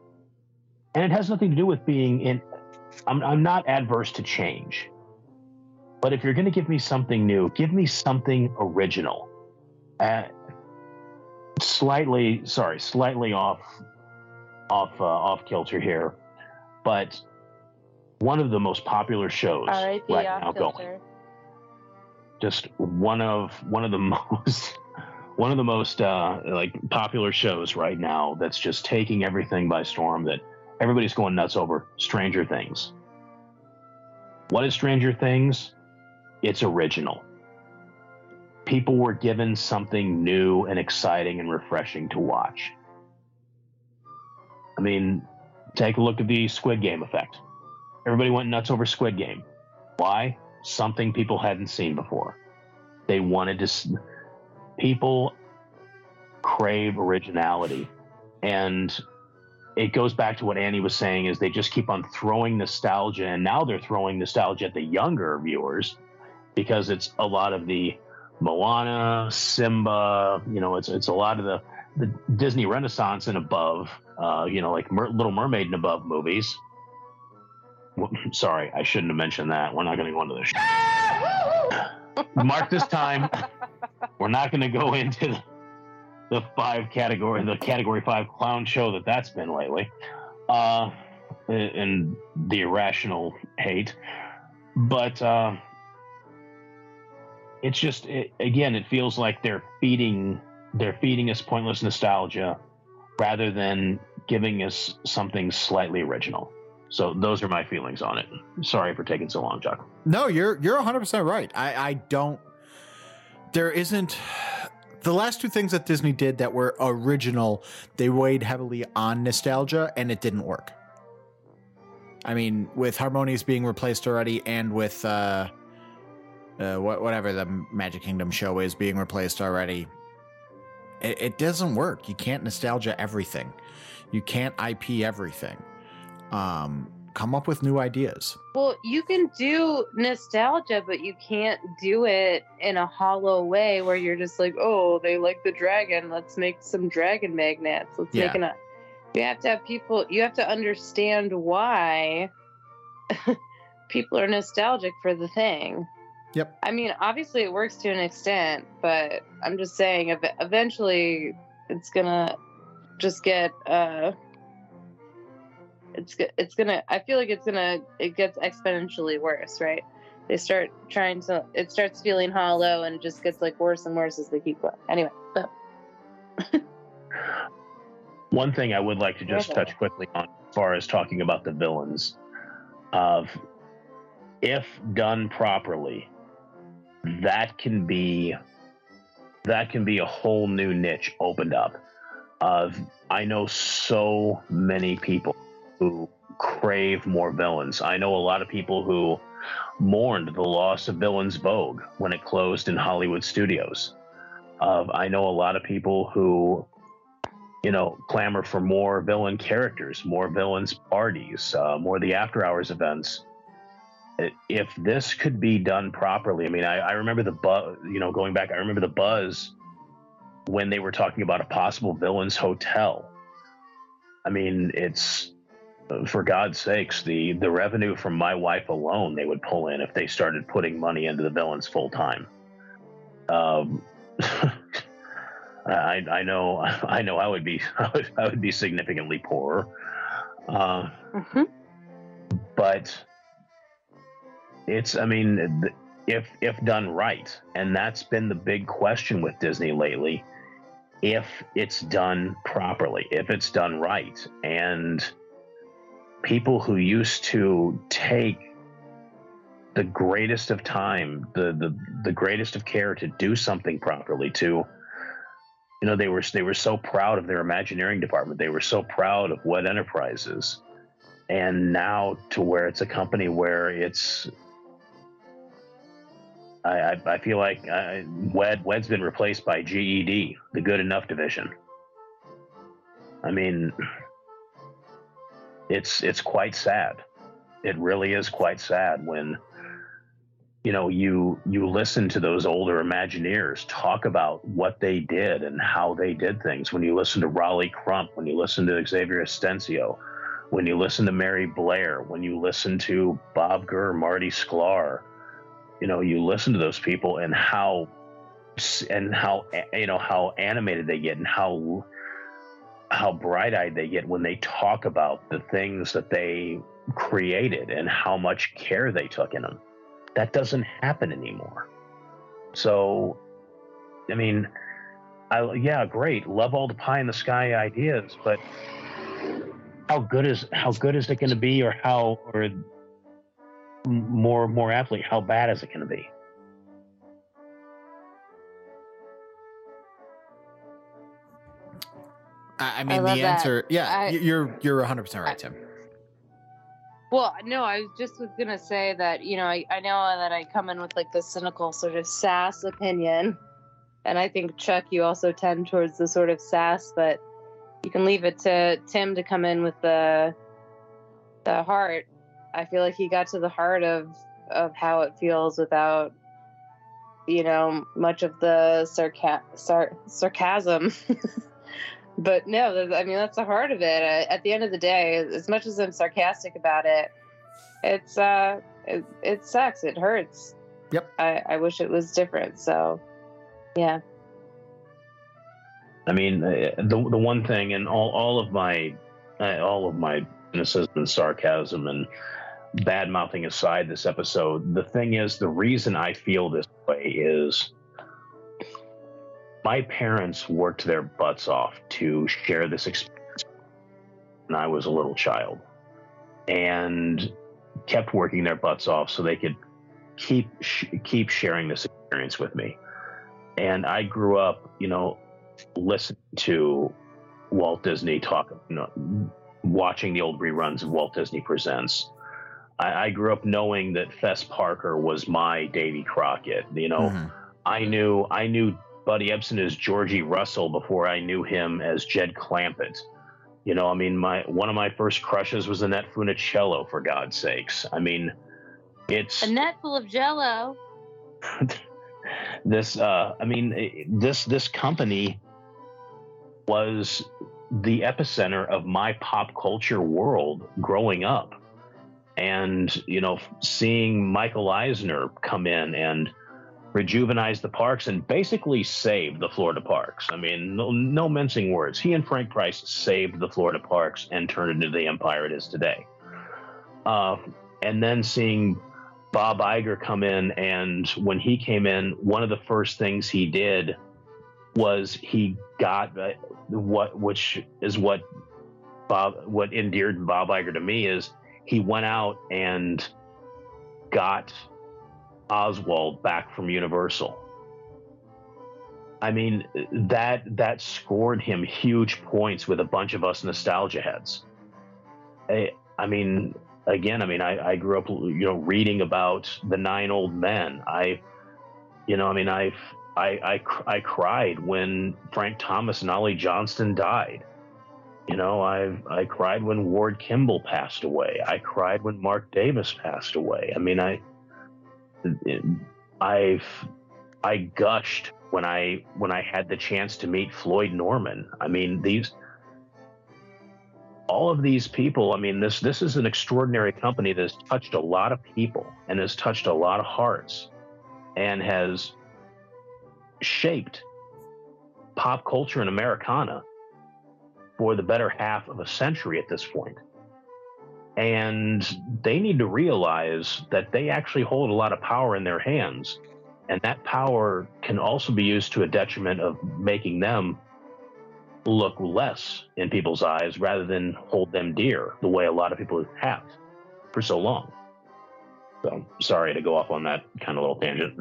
And it has nothing to do with being in I'm, I'm not adverse to change. But if you're going to give me something new give me something original. Uh, slightly sorry slightly off off uh, off kilter here but one of the most popular shows right now going. Just one of one of the [LAUGHS] most one of the most uh, like popular shows right now. That's just taking everything by storm. That everybody's going nuts over. Stranger Things. What is Stranger Things? It's original. People were given something new and exciting and refreshing to watch. I mean, take a look at the Squid Game effect. Everybody went nuts over Squid Game. Why? Something people hadn't seen before. They wanted to. People crave originality, and it goes back to what Annie was saying: is they just keep on throwing nostalgia, and now they're throwing nostalgia at the younger viewers because it's a lot of the Moana, Simba. You know, it's it's a lot of the the Disney Renaissance and above. Uh, you know, like Mer- Little Mermaid and above movies. Well, [LAUGHS] sorry, I shouldn't have mentioned that. We're not going to go into this. [LAUGHS] Mark this time. We're not going to go [LAUGHS] into the, the five category, the category five clown show that that's been lately, uh, and the irrational hate. But uh, it's just it, again, it feels like they're feeding they're feeding us pointless nostalgia rather than giving us something slightly original. So those are my feelings on it. Sorry for taking so long, Chuck. No, you're you're 100 percent right. I I don't. There isn't. The last two things that Disney did that were original, they weighed heavily on nostalgia, and it didn't work. I mean, with Harmonious being replaced already, and with uh, uh, whatever the Magic Kingdom show is being replaced already, it, it doesn't work. You can't nostalgia everything. You can't IP everything. Um, come up with new ideas. Well, you can do nostalgia, but you can't do it in a hollow way where you're just like, oh, they like the dragon. Let's make some dragon magnets. Let's Yeah. make an. You have to have people. You have to understand why [LAUGHS] people are nostalgic for the thing. Yep. I mean, obviously it works to an extent, but I'm just saying, ev- eventually it's gonna just get. uh it's it's gonna i feel like it's gonna it gets exponentially worse right? They start trying to it starts feeling hollow and it just gets like worse and worse as they keep going. Anyway but [LAUGHS] one thing I would like to just touch quickly on, as far as talking about the villains, of if done properly, that can be that can be a whole new niche opened up. Of I know so many people who crave more villains. I know a lot of people who mourned the loss of Villains Vogue when it closed in Hollywood studios. Uh, I know a lot of people who, you know, clamor for more villain characters, more villains parties, uh, more the after hours events. If this could be done properly, I mean, I, I remember the buzz, you know, going back, I remember the buzz when they were talking about a possible villains hotel. I mean, it's for God's sakes, the the revenue from my wife alone they would pull in if they started putting money into the villains full time. Um, [LAUGHS] I I know [LAUGHS] I know I would be [LAUGHS] I would, I would be significantly poorer, uh, mm-hmm. but it's I mean if if done right, and that's been the big question with Disney lately. If it's done properly, if it's done right, and people who used to take the greatest of time, the, the the greatest of care to do something properly, to you know, they were they were so proud of their Imagineering department. They were so proud of WED Enterprises, and now to where it's a company where it's. I, I, I feel like uh, WED WED's been replaced by GED, the Good Enough division. I mean, it's it's quite sad. It really is quite sad when you know you you listen to those older Imagineers talk about what they did and how they did things. When you listen to Rolly Crump, when you listen to Xavier Atencio, when you listen to Mary Blair, when you listen to Bob Gurr, Marty Sklar, you know, you listen to those people and how and how you know how animated they get and how how bright eyed they get when they talk about the things that they created and how much care they took in them. That doesn't happen anymore. So, I mean, I, yeah, great. Love all the pie in the sky ideas, but how good is how good is it going to be, or how, or more more aptly, how bad is it going to be? I, mean, I the answer, that. yeah, I, you're you're 100 percent right, Tim. Well, no, I was just was gonna say that you know I, I know that I come in with like the cynical sort of sass opinion, and I think Chuck, you also tend towards the sort of sass, but you can leave it to Tim to come in with the the heart. I feel like he got to the heart of of how it feels without you know much of the sarca- sar- sarcasm [LAUGHS] but no, I mean that's the heart of it. At the end of the day, as much as I'm sarcastic about it, it's uh, it, it sucks. It hurts. Yep. I, I wish it was different. So, yeah. I mean, uh, the the one thing, and all all of my uh, all of my cynicism and sarcasm and bad mouthing aside, this episode, the thing is, the reason I feel this way is my parents worked their butts off to share this experience when I was a little child and kept working their butts off so they could keep sh- keep sharing this experience with me. And I grew up, you know, listening to Walt Disney talk, you know, watching the old reruns of Walt Disney Presents. I, I grew up knowing that Fess Parker was my Davy Crockett. You know, mm-hmm. I knew I knew Buddy Ebsen as Georgie Russell before I knew him as Jed Clampett. You know, I mean, my one of my first crushes was Annette Funicello, for God's sakes. I mean, it's a net full of Jello. [LAUGHS] this, uh, I mean, this this company was the epicenter of my pop culture world growing up, and you know, seeing Michael Eisner come in and rejuvenized the parks and basically saved the Florida parks. I mean, no, no, mincing words. He and Frank Price saved the Florida parks and turned it into the empire it is today. Uh, and then seeing Bob Iger come in, and when he came in, one of the first things he did was he got uh, what, which is what Bob, what endeared Bob Iger to me is he went out and got Oswald back from Universal. I mean, that that scored him huge points with a bunch of us nostalgia heads. I, I mean, again, I mean, I, I grew up, you know, reading about the nine old men. I, you know, I mean, I've, I, I, I cried when Frank Thomas and Ollie Johnston died. You know, I I cried when Ward Kimball passed away. I cried when Marc Davis passed away. I mean, I I've I gushed when I when I had the chance to meet Floyd Norman. I mean, these all of these people, I mean, this this is an extraordinary company that has touched a lot of people and has touched a lot of hearts and has shaped pop culture and Americana for the better half of a century at this point. And they need to realize that they actually hold a lot of power in their hands. And that power can also be used to a detriment of making them look less in people's eyes rather than hold them dear the way a lot of people have for so long. So sorry to go off on that kind of little tangent.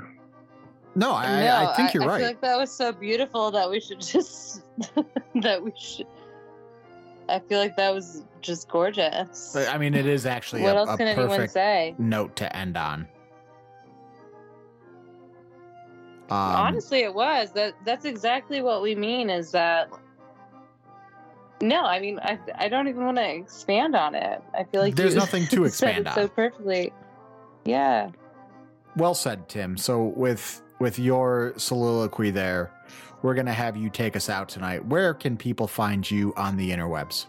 No, I, no, I think you're I, right. I feel like that was so beautiful that we should [LAUGHS] just that we should I feel like that was just gorgeous. I mean, it is actually what a, else a can anyone perfect say? note to end on. Um, Honestly, it was that. That's exactly what we mean. Is that no? I mean, I I don't even want to expand on it. I feel like There's you nothing to [LAUGHS] expand on. so perfectly. Yeah. well said, Tim. So with with your soliloquy there, we're gonna have you take us out tonight. Where can people find you on the interwebs?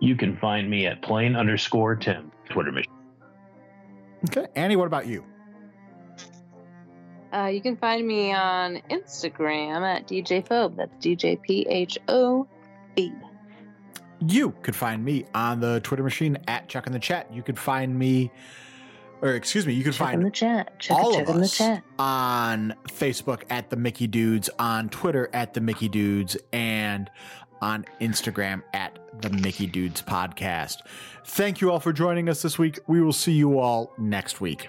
You can find me at plain underscore Tim Twitter mission. Okay, Annie, what about you? Uh, you can find me on Instagram at DJ Phobe. That's DJ P H O B. You could find me on the Twitter machine at Chuck in the Chat. You could find me, or excuse me, you can Check in find the chat. Check, all check of in the us chat. on Facebook at the Mickey Dudes, on Twitter at the Mickey Dudes, and on Instagram at the Mickey Dudes Podcast. Thank you all for joining us this week. We will see you all next week.